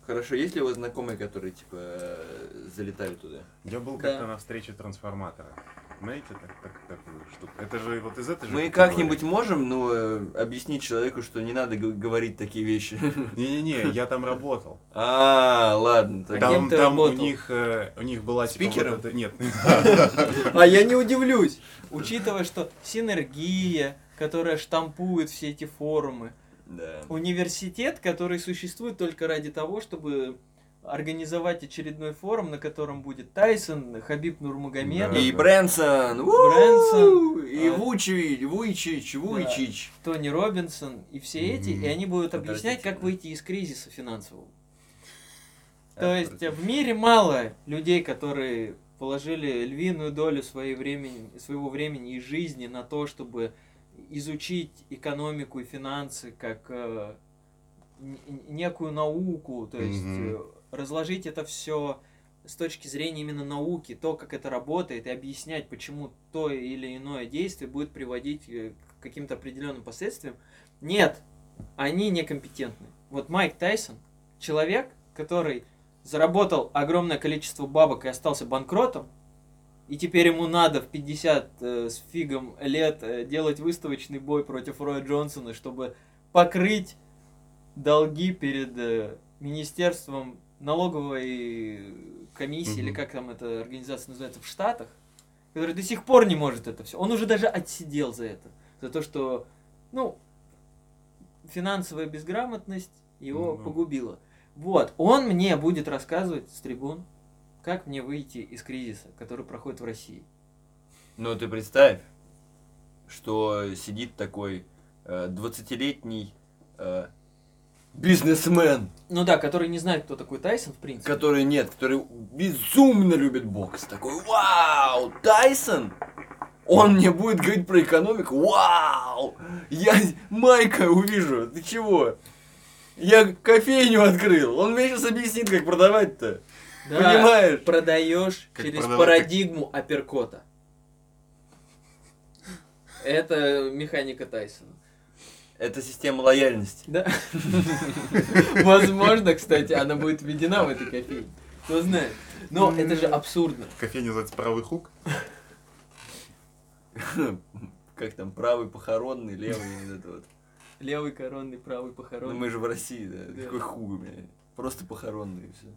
Хорошо, есть ли у вас знакомые, которые, типа, э, залетали туда? Я был Да. как-то на встрече трансформатора. Знаете, так, так, такую штуку. Это же вот из этой же Мы как-нибудь можем, ну, э, объяснить человеку, что не надо г- говорить такие вещи. Не-не-не, я там работал. А, ладно. так- Там, ты там у работал? них, э, у них была типа Спикером? вот это- Нет. А я не удивлюсь, учитывая, что синергия, которая штампует все эти форумы, Да. университет, который существует только ради того, чтобы организовать очередной форум, на котором будет Тайсон, Хабиб Нурмагомедов, Да. И Брэнсон, Брэнсон, и а- Вучевич, Вуйчич, Вуйчич. Тони Робинсон и все эти, Мгм. и они будут объяснять, как выйти из кризиса финансового. То есть э, в мире мало людей, которые положили львиную долю своей времени, своего времени и жизни на то, чтобы изучить экономику и финансы как э, некую науку, то есть Мгм. Разложить это все с точки зрения именно науки, то, как это работает, и объяснять, почему то или иное действие будет приводить э, к каким-то определенным последствиям. Нет, они некомпетентны. Вот Майк Тайсон, человек, который заработал огромное количество бабок и остался банкротом, и теперь ему надо в 50 э, с фигом лет э, делать выставочный бой против Роя Джонсона, чтобы покрыть долги перед э, Министерством налоговой комиссии, или Мгм. как там эта организация называется, в Штатах, который до сих пор не может это все. Он уже даже отсидел за это. За то, что, ну, финансовая безграмотность его Ну. погубила. Вот, он мне будет рассказывать с трибун, как мне выйти из кризиса, который проходит в России. Ну, ты представь, что сидит такой э, 20-летний э, бизнесмен, Ну да, который не знает, кто такой Тайсон, в принципе. который нет, который безумно любит бокс. Такой, вау, Тайсон? Он мне будет говорить про экономику? Вау! Я Майка увижу. Ты чего? Я кофейню открыл. Он мне сейчас объяснит, как продавать-то. Да, Понимаешь? продаешь Как через продавать- парадигму апперкота. Это механика Тайсона. Это система лояльности. Да. Возможно, кстати, она будет введена в этой кофейне. Кто знает. Но это же абсурдно. Кофейня называется правый хук. Как там, правый похоронный, левый, вот это вот. Левый коронный, правый Ну похоронный. мы же в России, да. Какой хуй, бля. Просто похоронный и все.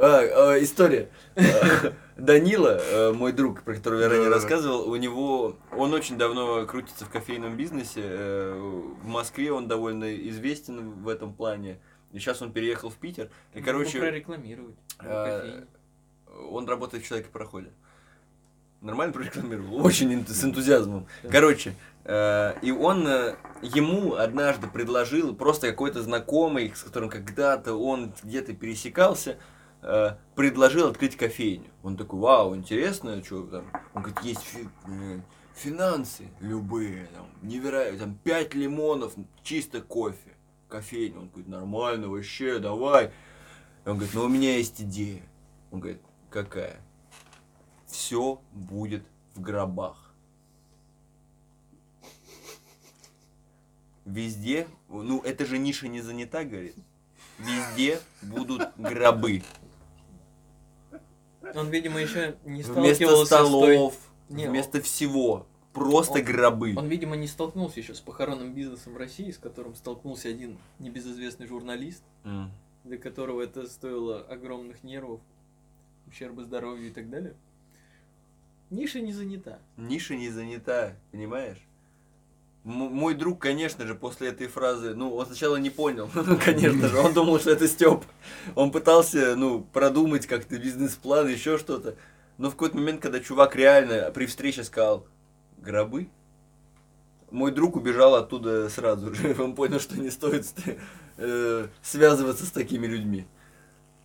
А, а, история. А, Данила, э, мой друг, про которого я ранее рассказывал, у него, он очень давно крутится в кофейном бизнесе. э, В Москве он довольно известен в этом плане. И сейчас он переехал в Питер. И, Могу короче, прорекламировать. кофейню. он работает в человеке проходе. Нормально прорекламировал? Очень с энтузиазмом. Короче, э, и он э, ему однажды предложил, просто какой-то знакомый, с которым когда-то он где-то пересекался, э, предложил открыть кофейню. Он такой, вау, интересно, что там? Он говорит, есть фи- э, финансы любые, там, невероятно, там, 5 лимонов, чисто кофе, кофейня. Он говорит, нормально, вообще, давай. Он говорит, ну у меня есть идея. Он говорит, какая? Все будет в гробах. Везде, ну это же ниша не занята, говорит. Везде будут гробы. Он, видимо, еще не Вместо сталкивался с той... столов, Не, вместо всего. Просто он- гробы. Он, видимо, не столкнулся еще с похоронным бизнесом в России, с которым столкнулся один небезызвестный журналист, М. для которого это стоило огромных нервов, ущерба здоровью и так далее. Ниша не занята. Ниша не занята, понимаешь? Мой друг, конечно же, после этой фразы, ну, он сначала не понял, конечно же, он думал, что это Степ. Он пытался, ну, продумать как-то бизнес-план, еще что-то. Но в какой-то момент, когда чувак реально при встрече сказал, гробы, мой друг убежал оттуда сразу же. Он понял, что не стоит э, связываться с такими людьми.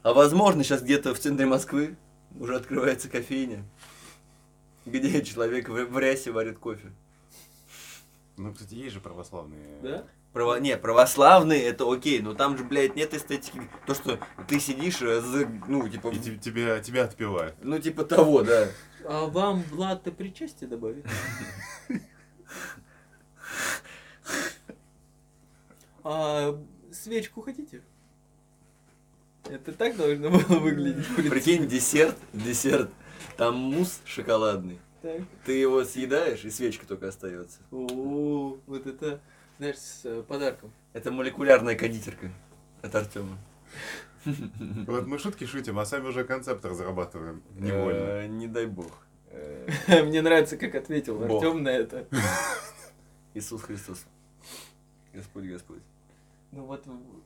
А возможно, сейчас где-то в центре Москвы уже открывается кофейня, где человек в рясе варит кофе. Ну, кстати, есть же православные. Да? Право... Не, православные это окей, но там же, блядь, нет эстетики. То, что ты сидишь, э, за- ну, типа, И те- тебя, тебя отпевают. ну, типа того, да. А вам Влад ты причастие добавит? А свечку хотите? Это так должно было выглядеть. Прикинь, десерт, десерт. Там мусс шоколадный. Так. Ты его съедаешь, и свечка только остается. О, вот это, знаешь, с э, подарком. Это молекулярная кондитерка от Артема. Вот мы шутки шутим, а сами уже концепт разрабатываем. Невольно. Э, Не дай бог. Э, Мне нравится, как ответил. Артем на это. Иисус Христос. Господь Господь. Ну вот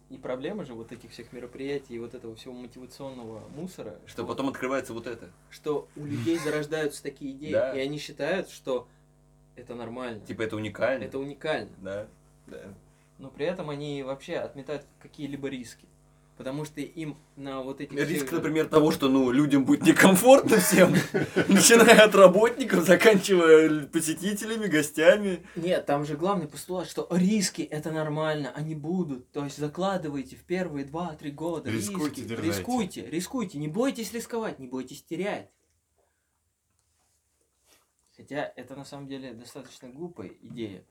и проблема же вот этих всех мероприятий и вот этого всего мотивационного мусора, Что потом открывается вот это. что у людей зарождаются такие идеи, Да. и они считают, что это нормально, Типа это уникально. это уникально. Да, да. Но при этом они вообще отметают какие-либо риски. Потому что им на вот этих Риск, всех- например, того, что ну, людям будет некомфортно всем, начиная от работников, заканчивая посетителями, гостями. Нет, там же главный постулат, что риски это нормально, они будут. То есть закладывайте в первые 2-3 года Рискуйте, риски. Рискуйте, рискуйте, не бойтесь рисковать, не бойтесь терять. Хотя это на самом деле достаточно глупая идея.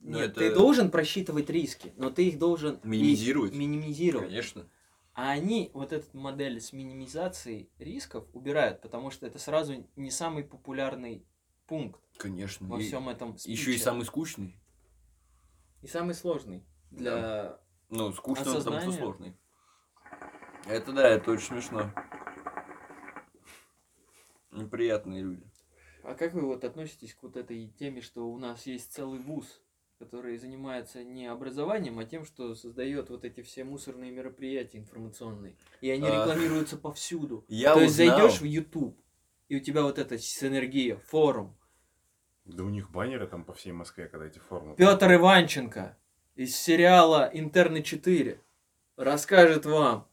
Но Нет, это- ты должен просчитывать риски, но ты их должен и Минимизировать. минимизировать. Конечно. А они вот эту модель с минимизацией рисков убирают, потому что это сразу не самый популярный пункт Конечно. во всем этом Еще и спиче. самый скучный. И самый сложный для... Ну, скучный он потому что сложный. Это да, это очень смешно. Неприятные люди. А как вы вот относитесь к вот этой теме, что у нас есть целый вуз, который занимается не образованием, а тем, что создает вот эти все мусорные мероприятия информационные. И они А, рекламируются повсюду. Я То есть узнал- зайдешь в YouTube, и у тебя вот эта синергия, форум. Да у них баннеры там по всей Москве, когда эти формы. Петр Иванченко из сериала «Интерны 4» расскажет вам,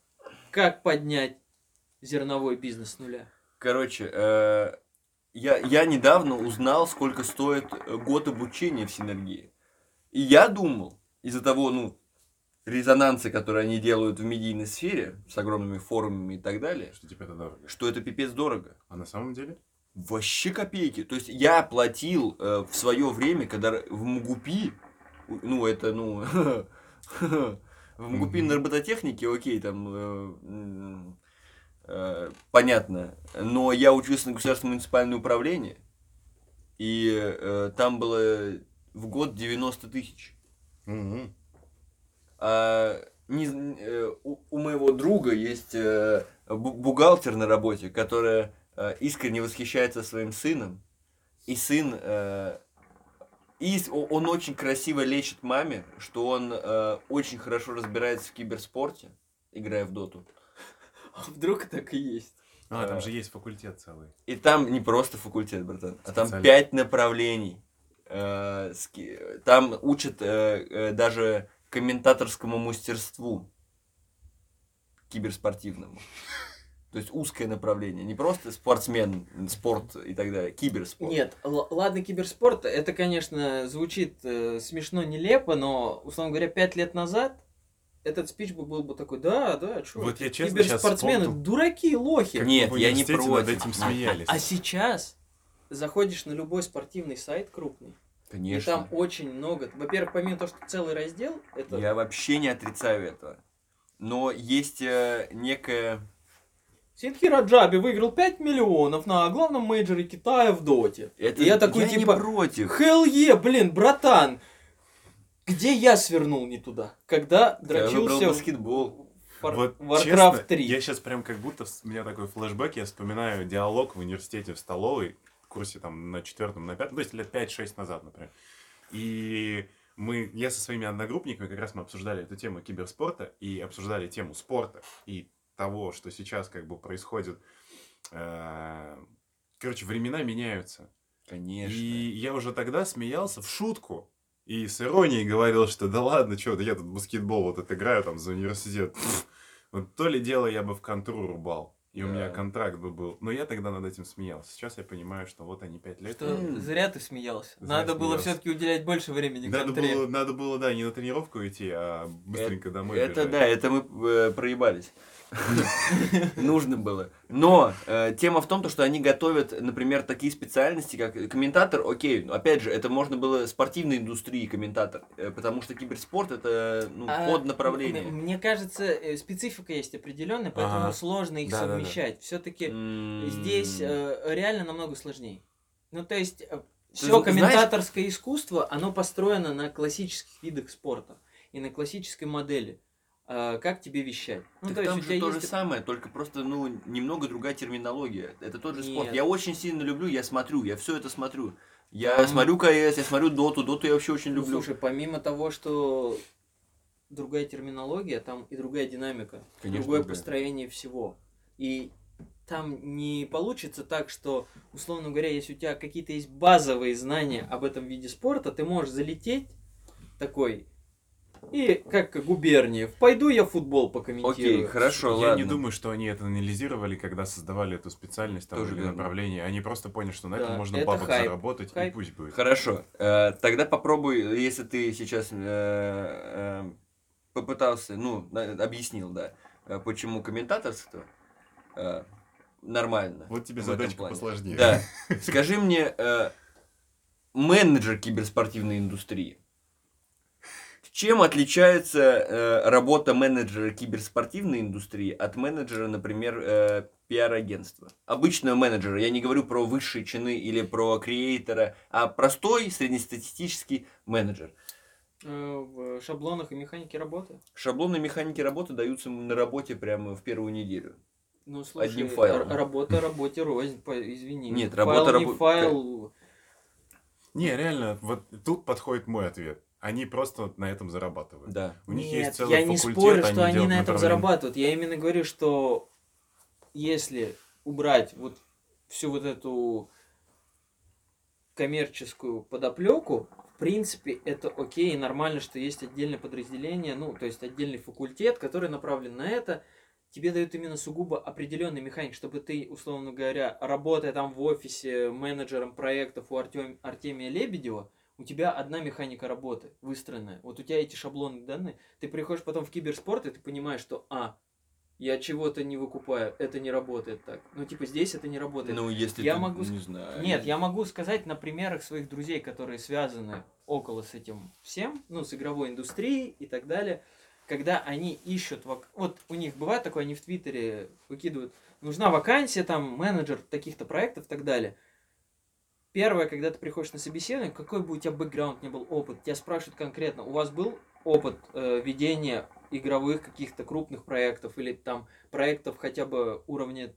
как поднять зерновой бизнес с нуля. Короче, э, я, я недавно узнал, сколько стоит э, год обучения в Синергии. И я думал, из-за того, ну, резонанса, который они делают в медийной сфере, с огромными форумами и так далее, Что типа это дорого. что это пипец дорого. А на самом деле? Вообще копейки. То есть я платил э, в свое время, когда в МГУПи, у- ну это, ну, в МГУПи на робототехнике, окей, там, э, м, э, понятно, но я учился на государственное муниципальное управление, и э, там было в год 90 тысяч. Мгм. А, не э, у, у моего друга есть э, бу- бухгалтер на работе, которая э, искренне восхищается своим сыном. И сын, и он очень красиво лечит маме, что он э, очень хорошо разбирается в киберспорте, играя в доту. А вдруг так и есть? А, там же есть факультет целый. И там не просто факультет, братан, а там пять направлений. Э, Там учат э, э, даже комментаторскому мастерству киберспортивному. То есть узкое направление, не просто спортсмен, спорт и так далее, киберспорт. Нет, ладно, киберспорт, это, конечно, звучит э, смешно, нелепо, но, условно говоря, пять лет назад этот спич бы был бы такой, да, да, чё, Вот я честно киберспортсмены, вспомнил, дураки, лохи. Нет, я не университете над против. этим смеялись. А сейчас заходишь на любой спортивный сайт крупный, и Конечно. там очень много. Во-первых, помимо того, что целый раздел, это Я вообще не отрицаю этого. Но есть э, некая... Сидхи Раджаби выиграл 5 миллионов на главном мейджоре Китая в Доте. Это... И я такой, не типа, против. Hell yeah, блин, братан! Где я свернул не туда? Когда Я дрочился в баскетбол. Far- Вот Warcraft честно, 3. я сейчас прям как будто у меня такой флешбэк, я вспоминаю диалог в университете в столовой, курсе там на четвертом, на пятом, то есть лет 5-6 назад, например. И мы, я со своими одногруппниками, как раз мы обсуждали эту тему киберспорта и обсуждали тему спорта и того, что сейчас как бы происходит. э, Короче, времена меняются. Конечно. И я уже тогда смеялся в шутку. И с иронией говорил, что да ладно, что, да я тут баскетбол вот это играю там за университет. Вот то ли дело я бы в контру рубал. И у меня Да. контракт бы был. Но я тогда над этим смеялся. Сейчас я понимаю, что вот они пять лет. Что, М. зря ты смеялся. Зря Надо было смеялся. все-таки уделять больше времени Надо контре. было, надо было, да, не на тренировку идти, а быстренько домой Это бежать. да, это мы э, проебались. Нужно было. Но э, тема в том, то, что они готовят, например, такие специальности, как комментатор, окей, но опять же, это можно было спортивной индустрии комментатор, э, потому что киберспорт это ну, А, под м- направление. Мне кажется, э, специфика есть определенная, поэтому Ага. сложно их Да-да-да. совмещать. Все-таки М, здесь э, реально намного сложнее. Ну, то есть, Ты все знаешь- комментаторское искусство, оно построено на классических видах спорта и на классической модели. А, как тебе вещать? Ну, Так то есть, там у же то есть... же самое, только просто, ну, немного другая терминология. Это тот же спорт. Нет. Я очень сильно люблю, я смотрю, я все это смотрю. Я Там- смотрю КС, я смотрю Доту, Доту я вообще очень Ну, люблю. слушай, помимо того, что другая терминология, там и другая динамика, Конечно, другое другая. построение всего. И там не получится так, что, условно говоря, если у тебя какие-то есть базовые знания об этом виде спорта, ты можешь залететь такой и как губерниев. Пойду я футбол покомментирую. Окей, хорошо, Я ладно. не думаю, что они это анализировали, когда создавали эту специальность там, Тоже или верно. направление. Они просто поняли, что на Да, этом можно это бабок хайп. заработать, Хайп. и пусть будет. Хорошо. Э, тогда попробуй, если ты сейчас э, э, попытался, ну, объяснил, да, э, почему комментаторство э, нормально. Вот тебе задачка посложнее. Да. Скажи мне, э, менеджер киберспортивной индустрии. Чем отличается э, работа менеджера киберспортивной индустрии от менеджера, например, э, пиар-агентства? Обычного менеджера, я не говорю про высшие чины или про креатора, а простой среднестатистический менеджер. Э, В шаблонах и механике работы. Шаблоны механики работы даются на работе прямо в первую неделю. Ну, слушай, Одним файлом. работа работе рознь, по- извини. Нет, работа не рабо- файл. Не, реально, вот тут подходит мой ответ. Они просто на этом зарабатывают. Да. У них Нет, есть целый я не спорю, что они на этом зарабатывают. Я именно говорю, что если убрать вот всю вот эту коммерческую подоплеку, в принципе, это окей и нормально, что есть отдельное подразделение, ну, то есть отдельный факультет, который направлен на это. Тебе дают именно сугубо определенный механик, чтобы ты, условно говоря, работая там в офисе менеджером проектов у Артем, Артемия Лебедева, у тебя одна механика работы выстроенная. Вот у тебя эти шаблоны данные. Ты приходишь потом в киберспорт, и ты понимаешь, что, а, я чего-то не выкупаю, это не работает так. Ну, типа, здесь это не работает. Ну, если Я ты, могу не знаю. Нет, я могу сказать на примерах своих друзей, которые связаны около с этим всем, ну, с игровой индустрией и так далее, когда они ищут, вак- вот у них бывает такое, они в Твиттере выкидывают, нужна вакансия, там, менеджер таких-то проектов и так далее. Первое, когда ты приходишь на собеседование, какой бы у тебя бэкграунд не был опыт, тебя спрашивают конкретно, у вас был опыт э, ведения игровых каких-то крупных проектов или там проектов хотя бы уровня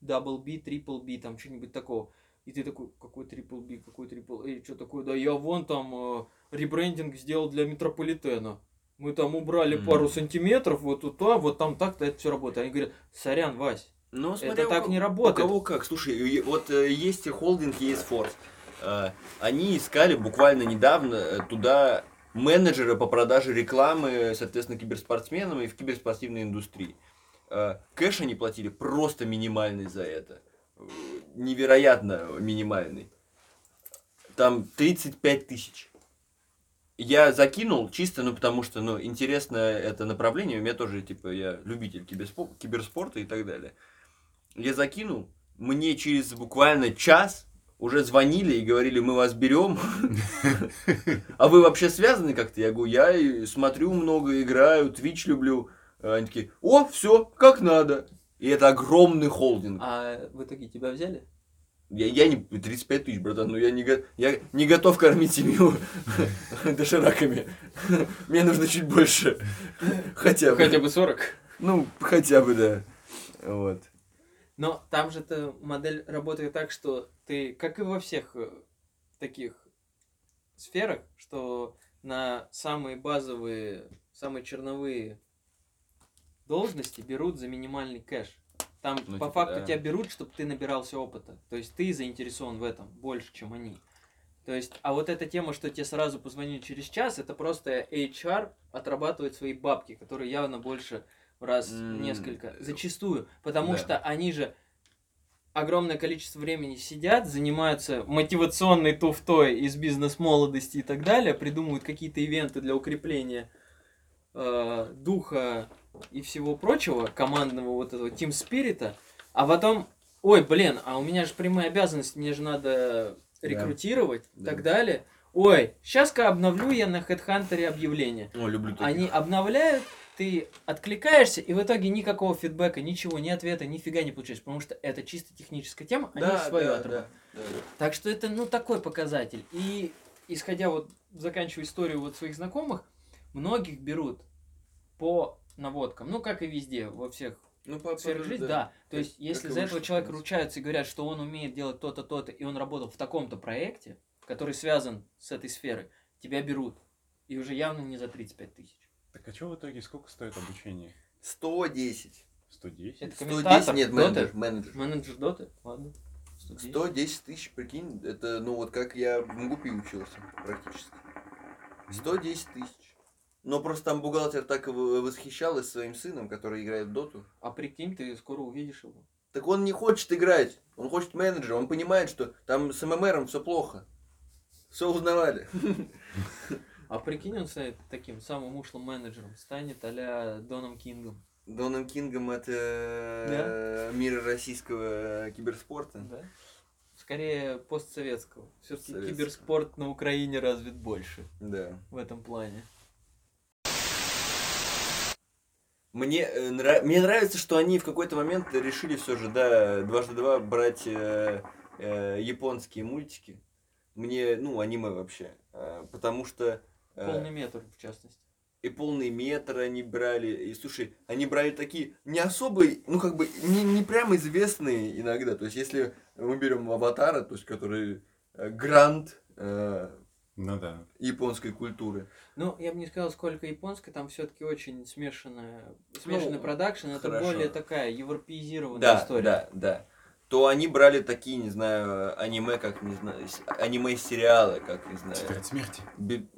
Double B, Triple B, там что-нибудь такого. И ты такой, какой Triple B, какой Triple A, что такое? Да я вон там э, ребрендинг сделал для Метрополитена. Мы там убрали Мгм. пару сантиметров, вот туда, вот там так-то это все работает. Они говорят, сорян, Вась, Ну, это смотря у так не У работает. кого как. Слушай, вот э, есть холдинг, есть форс. Э, Они искали буквально недавно э, туда менеджера по продаже рекламы, соответственно, киберспортсменам и в киберспортивной индустрии. Кэш они платили просто минимальный за это. Невероятно минимальный. Там 35 тысяч. Я закинул чисто, ну, потому что, ну, интересно это направление. У меня тоже, типа, я любитель киберспо- киберспорта и так далее. Я закинул, мне через буквально час уже звонили и говорили, мы вас берем. А вы вообще связаны как-то? Я говорю, я смотрю много, играю, Twitch люблю. Они такие, о, все, как надо. И это огромный холдинг. А в итоге тебя взяли? Я, я не 35 тысяч, братан, но я не, го- я не готов кормить семью дошираками. Мне нужно чуть больше. Хотя бы. Хотя бы 40. Ну, хотя бы, да. Вот. Но там же эта модель работает так, что ты, как и во всех э, таких сферах, что на самые базовые, самые черновые должности берут за минимальный кэш. Там Ну, по типа, факту да. тебя берут, чтобы ты набирался опыта. То есть ты заинтересован в этом больше, чем они. То есть, а вот эта тема, что тебе сразу позвонили через час, это просто HR отрабатывает свои бабки, которые явно больше раз М, несколько. Зачастую. Потому да. что они же огромное количество времени сидят, занимаются мотивационной туфтой из бизнес-молодости и так далее, придумывают какие-то ивенты для укрепления э, духа и всего прочего, командного вот этого тим спирита, а потом, ой, блин, а у меня же прямые обязанности, мне же надо рекрутировать и Да. так далее. Ой, сейчас-ка обновлю я на HeadHunter объявление. О, люблю таких. Они обновляют, ты откликаешься, и в итоге никакого фидбэка, ничего, ни ответа, нифига не получаешь, потому что это чисто техническая тема, они свою да, отрабатывают. да, да. Так что это, ну, такой показатель. И исходя вот, заканчивая историю вот своих знакомых, многих берут по наводкам. Ну, как и везде, во всех Ну, по сферах по- жизни, да. То Как- есть, если как за этого человека ручаются и говорят, что он умеет делать то-то, то-то, и он работал в таком-то проекте, который связан с этой сферой, тебя берут. И уже явно не за 35 тысяч. Так а что в итоге, сколько стоит обучение? 110. 110? Это 110, комментатор? нет, Доты? менеджер, менеджер. Менеджер доты? Ладно. 110. 110 тысяч, прикинь, это, ну, вот как я в МГУПе учился, практически. 110 тысяч. Но просто там бухгалтер так восхищалась своим сыном, который играет в доту. А прикинь, ты скоро увидишь его. Так он не хочет играть, он хочет менеджера, он понимает, что там с ММРом все плохо. Все узнавали. А прикинь, он станет таким самым ушлым менеджером, станет а Доном Кингом. Доном Кингом это э, мир российского э, киберспорта. Да? Скорее постсоветского. Все-таки киберспорт на Украине развит больше Да. в этом плане. Мне, э, нра- мне нравится, что они в какой-то момент решили все же, да, дважды два брать э, э, японские мультики. Мне, ну, аниме вообще. Э, потому что... э, Полный метр, в частности. и полный метр они брали. И слушай, они брали такие не особые, ну как бы не, не прям известные иногда. То есть, если мы берем аватара, то есть который э, грант э, Ну да. японской культуры. Ну, я бы не сказал, сколько японской, там все-таки очень смешанная, смешанный Ну, продакшн, это хорошо. более такая европеизированная Да, история. да, да. То они брали такие, не знаю, аниме, как, не знаю, аниме-сериалы, как, не знаю. Тетрадь смерти. би-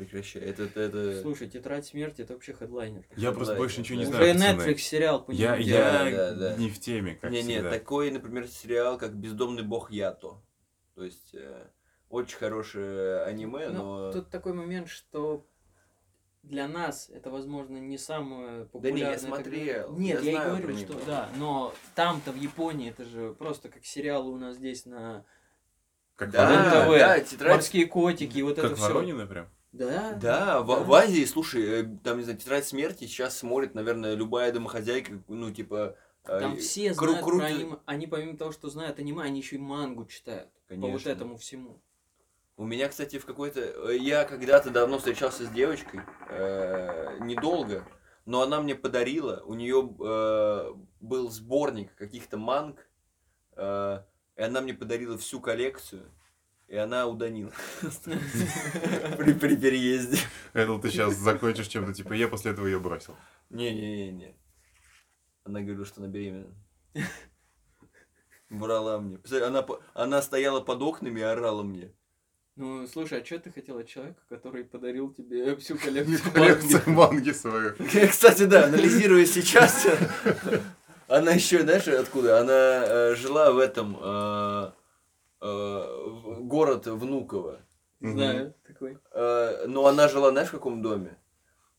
прекращай. Это, это, это... Слушай, Тетрадь смерти это вообще хедлайнер. Я просто больше ничего не да. знаю, Уже пацаны. Netflix сериал по Я, нему я. Да, да, да. не в теме, как Не-не, всегда. такой, например, сериал, как «Бездомный бог Ято». То есть, э, очень хорошее аниме, Ну, но... тут такой момент, что для нас это, возможно, не самое Да не, я популярное. смотрел. Нет, я я, и знаю говорю, что да, но там-то в Японии это же просто как сериалы у нас здесь на Как Да? НТВ, да, тетрадь... морские котики, и вот это Как все. Воронины прям? Да, Да, в, в Азии, слушай, э, там, не знаю, «Тетрадь смерти» сейчас смотрит, наверное, любая домохозяйка, ну, типа... э, Там все кру- знают круто- про аниме. Они помимо того, что знают аниме, они еще и мангу читают. По вот Конечно. этому всему. У меня, кстати, в какой-то... э, Я когда-то давно встречался с девочкой, э, недолго, но она мне подарила, у нее был сборник каких-то манг, э, и она мне подарила всю коллекцию, и она удалила при, при переезде. Это ты сейчас закончишь чем-то, типа, я после этого ее бросил. Не-не-не. Она говорила, что она беременна. Врала мне. Она, она стояла под окнами и орала мне. Ну, слушай, а что ты хотел от человека, который подарил тебе всю коллекцию Коллекция манги? свою. Кстати, да, анализируя сейчас, она еще, знаешь, откуда? Она э, жила в этом э, э, город Внуково. Знаю, такой. Э, но она жила, знаешь, в каком доме?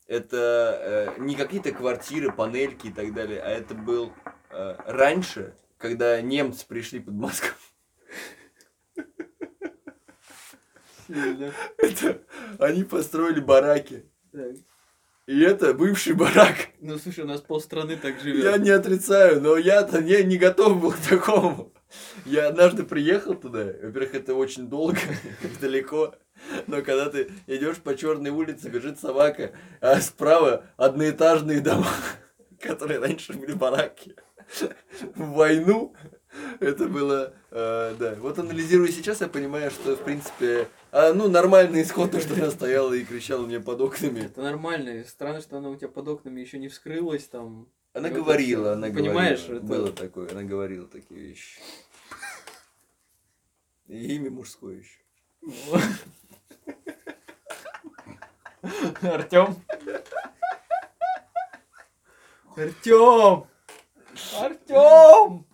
Это э, не какие-то квартиры, панельки и так далее, а это был э, раньше, когда немцы пришли под Москву. Сильно. Это они построили бараки. Так. И это бывший барак. Ну, слушай, у нас полстраны так живет. Я не отрицаю, но я-то не, не готов был к такому. Я однажды приехал туда. Во-первых, это очень долго далеко. Но когда ты идешь по черной улице, бежит собака, а справа одноэтажные дома, которые раньше были бараки. В войну это было, э, да. Вот анализируя сейчас, я понимаю, что, в принципе, а, ну, нормальный исход, то, что она стояла и кричала мне под окнами. Это нормально. Странно, что она у тебя под окнами еще не вскрылась там. Она И вот говорила, это она. Понимаешь, говорила. это- Было такое, она говорила такие вещи. И имя мужское еще. Артем. Артем! Артем!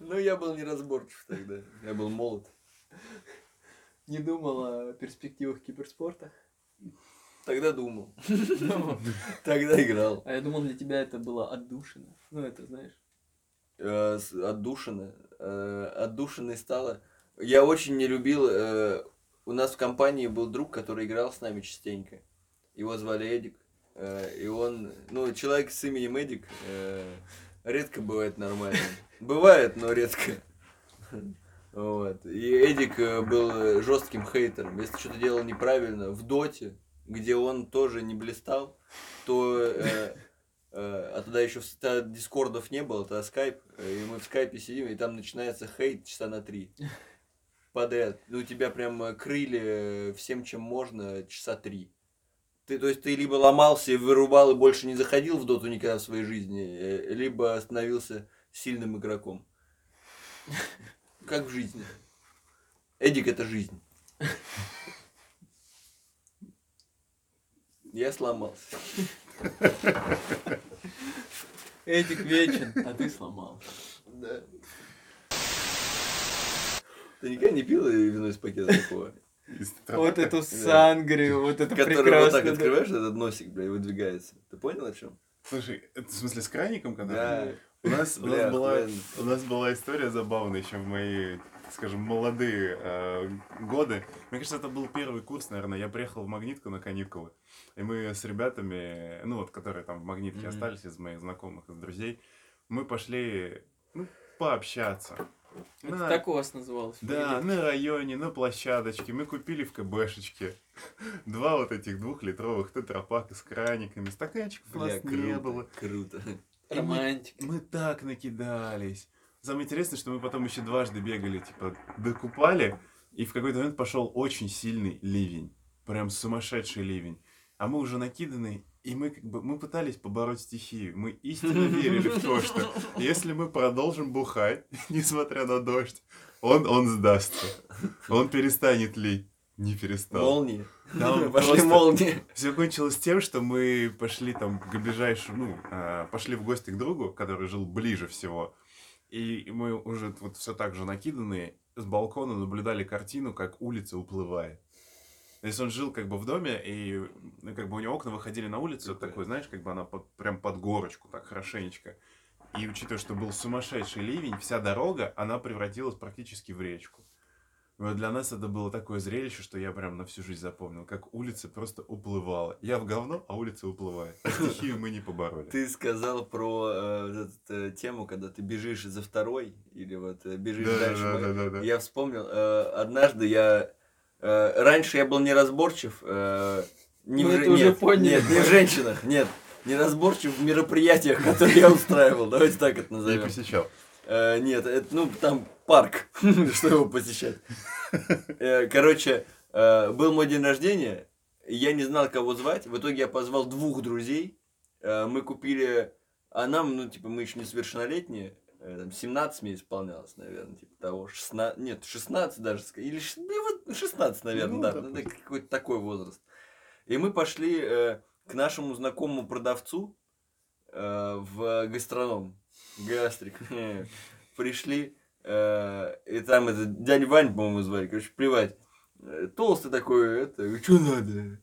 Ну, я был неразборчив тогда. Я был молод. Не думал о перспективах киберспорта. Тогда думал. Тогда играл. А я думал, для тебя это было отдушина. Ну, это знаешь. Э, Отдушина. э, Отдушиной стало. Я очень не любил... э, У нас в компании был друг, который играл с нами частенько. Его звали Эдик. Э, И он, ну, человек с именем Эдик э, редко бывает нормальным. Бывает, но редко. Вот. И Эдик э, был жестким хейтером. Если что-то делал неправильно в доте, где он тоже не блистал, то э, э, а тогда еще дискордов не было, тогда скайп, э, и мы в скайпе сидим, и там начинается хейт часа на три подряд. Ну, тебя прям э, крыли всем, чем можно, часа три. Ты, то есть ты либо ломался и вырубал и больше не заходил в доту никогда в своей жизни, либо становился сильным игроком. Как в жизни. Эдик это жизнь. Я сломался. Эдик вечен, а ты сломал. Да. Ты никогда не пил вино из пакета такого? Из Вот эту сангрию, вот это Который вот прекрасно. так открываешь, этот носик, бля, и выдвигается. Ты понял о чем? Слушай, это в смысле с краником, когда? Да. У нас, у, нас была, у нас была история забавная еще в мои, так скажем, молодые э, годы. Мне кажется, это был первый курс, наверное. Я приехал в Магнитку на каникулы. И мы с ребятами, ну вот, которые там в Магнитке Мгм. остались из моих знакомых, из друзей, мы пошли, ну, пообщаться. Это На- так у вас называлось? Да, на районе, на площадочке. Мы купили в КБшечке два вот этих двухлитровых тетрапака с краниками. Стаканчиков у нас Бля, не было. Круто. Мы- Романтик. Мы так накидались. Самое интересное, что мы потом еще дважды бегали, типа, докупали, и в какой-то момент пошел очень сильный ливень. Прям сумасшедший ливень. А мы уже накиданы, и мы как бы, мы пытались побороть стихию. Мы истинно верили в то, что если мы продолжим бухать, несмотря на дождь, он, он сдастся. Он перестанет лить. Не перестал. Молнии. Там Пошли молнии. все кончилось тем, что мы пошли там к ближайшему, ну, а, пошли в гости к другу, который жил ближе всего. И мы уже вот все так же накиданные с балкона наблюдали картину, как улица уплывает. То есть он жил как бы в доме, и ну, как бы у него окна выходили на улицу, Прикольно. такой, знаешь, как бы она под, прям под горочку, так хорошенечко. И учитывая, что был сумасшедший ливень, вся дорога, она превратилась практически в речку. И вот для нас это было такое зрелище, что я прям на всю жизнь запомнил, как улица просто уплывала. Я в говно, а улица уплывает. Стихию мы не побороли. Ты сказал про э, эту э, тему, когда ты бежишь за второй, или вот э, бежишь Да, дальше. да, да, да, да. Я вспомнил, э, однажды я... э, раньше я был неразборчив. э, не Мы в, это же- уже нет, поняли. Нет, не в женщинах, нет. Неразборчив в мероприятиях, которые я устраивал. Давайте так это Не назовем. посещал. Э, нет, это, ну, там парк, что его посещать. Э, Короче, э, был мой день рождения, я не знал, кого звать. В итоге я позвал двух друзей. Э, Мы купили, а нам, ну, типа, мы еще несовершеннолетние, там, 17 мне исполнялось, наверное, типа того, 16, нет, 16 даже, или ну, вот 16, наверное, Ну, да, допустим. ну, какой-то такой возраст. И мы пошли э, к нашему знакомому продавцу э, в гастроном, гастрик, пришли, и там это дядя Вань, по-моему, звали, короче, плевать. Э, Толстый такой, это, что надо?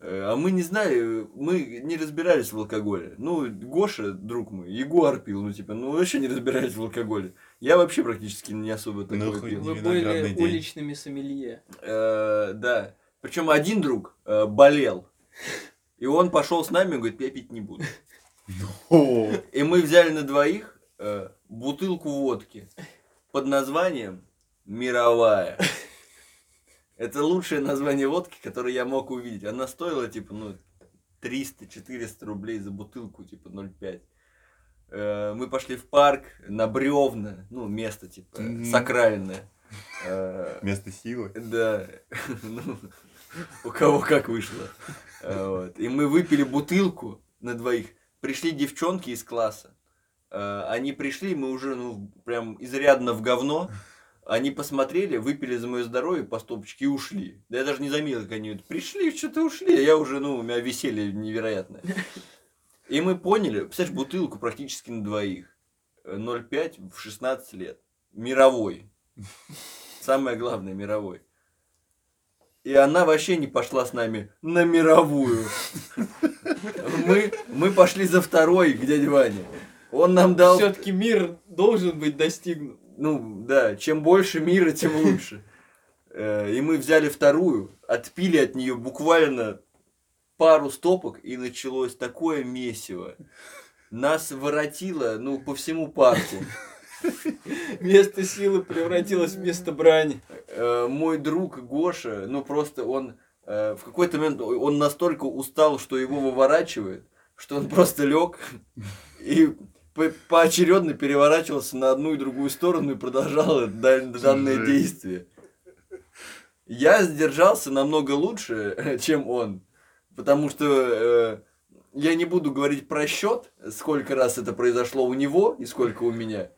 Э, А мы не знали, мы не разбирались в алкоголе. Ну, Гоша, друг мой, Егор пил, ну, типа, ну, вообще не разбирались в алкоголе. Я вообще практически не особо такое Нахуй. пил. Вы были день. уличными сомелье. Э, да. Причем один друг э, болел. И он пошел с нами и говорит, я пить не буду. О, И мы взяли на двоих э, бутылку водки под названием «Мировая». Это лучшее название водки, которое я мог увидеть. Она стоила, типа, ну, 300-400 рублей за бутылку, типа, 0,5. Э, Мы пошли в парк на бревна, ну, место, типа, сакральное. Э, Место силы. да. Ну, у кого как вышло. А, вот. И мы выпили бутылку на двоих. Пришли девчонки из класса. А, Они пришли, мы уже, ну, прям изрядно в говно. Они посмотрели, выпили за мое здоровье по стопочке и ушли. Да я даже не заметил, как они пришли, что-то ушли. а Я уже, ну, у меня веселье невероятное. И мы поняли, представляешь, бутылку практически на двоих. Э, 0,5 в 16 лет. Мировой. Самое главное, мировой. И она вообще не пошла с нами на мировую. Мы, мы пошли за второй к дяде Ване. Он нам дал... Все-таки мир должен быть достигнут. Ну, да, чем больше мира, тем лучше. Э, И мы взяли вторую, отпили от нее буквально пару стопок, и началось такое месиво. Нас воротило, ну, по всему парку. Место силы превратилось в место брани. Э, Мой друг Гоша, ну, просто он э, в какой-то момент он настолько устал, что его выворачивает, что он просто лег и по- поочередно переворачивался на одну и другую сторону и продолжал дан- данное действие. Я сдержался намного лучше, чем он, потому что э, я не буду говорить про счет, сколько раз это произошло у него и сколько у меня,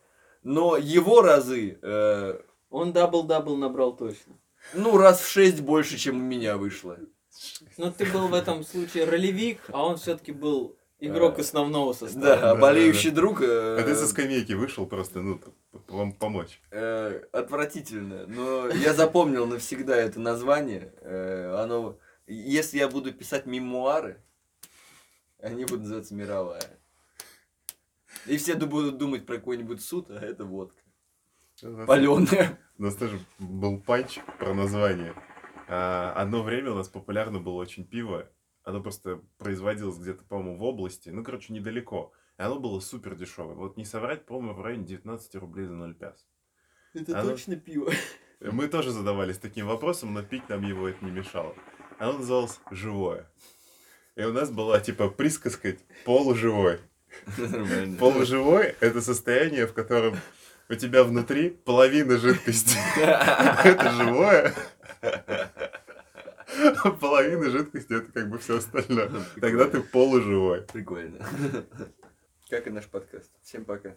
но его разы, э, Он double-double набрал точно. ну, раз в шесть больше, чем у меня вышло. Но ты был в этом случае ролевик, а он все-таки был игрок Э, основного состава. Да, да, а болеющий друг э, А ты со скамейки вышел просто, ну, вам помочь. э, отвратительно. Но я запомнил навсегда это название. Э, оно, если я буду писать мемуары, они будут называться мировая. И все ду- будут думать про какой-нибудь суд, а это водка. Паленая. У нас тоже был панч про название. А, одно время у нас популярно было очень пиво. Оно просто производилось где-то, по-моему, в области. Ну, короче, недалеко. И оно было супер дешевое. Вот не соврать, по-моему, в районе 19 рублей за 0,5. Это Оно- точно пиво. Мы тоже задавались таким вопросом, но пить нам его это не мешало. Оно называлось «Живое». И у нас была, типа, присказка «полуживой». Нормально. Полуживой – это состояние, в котором у тебя внутри половина жидкости. Это живое. А Половина жидкости – это как бы все остальное. Тогда ты полуживой. Прикольно. Как и наш подкаст. Всем пока.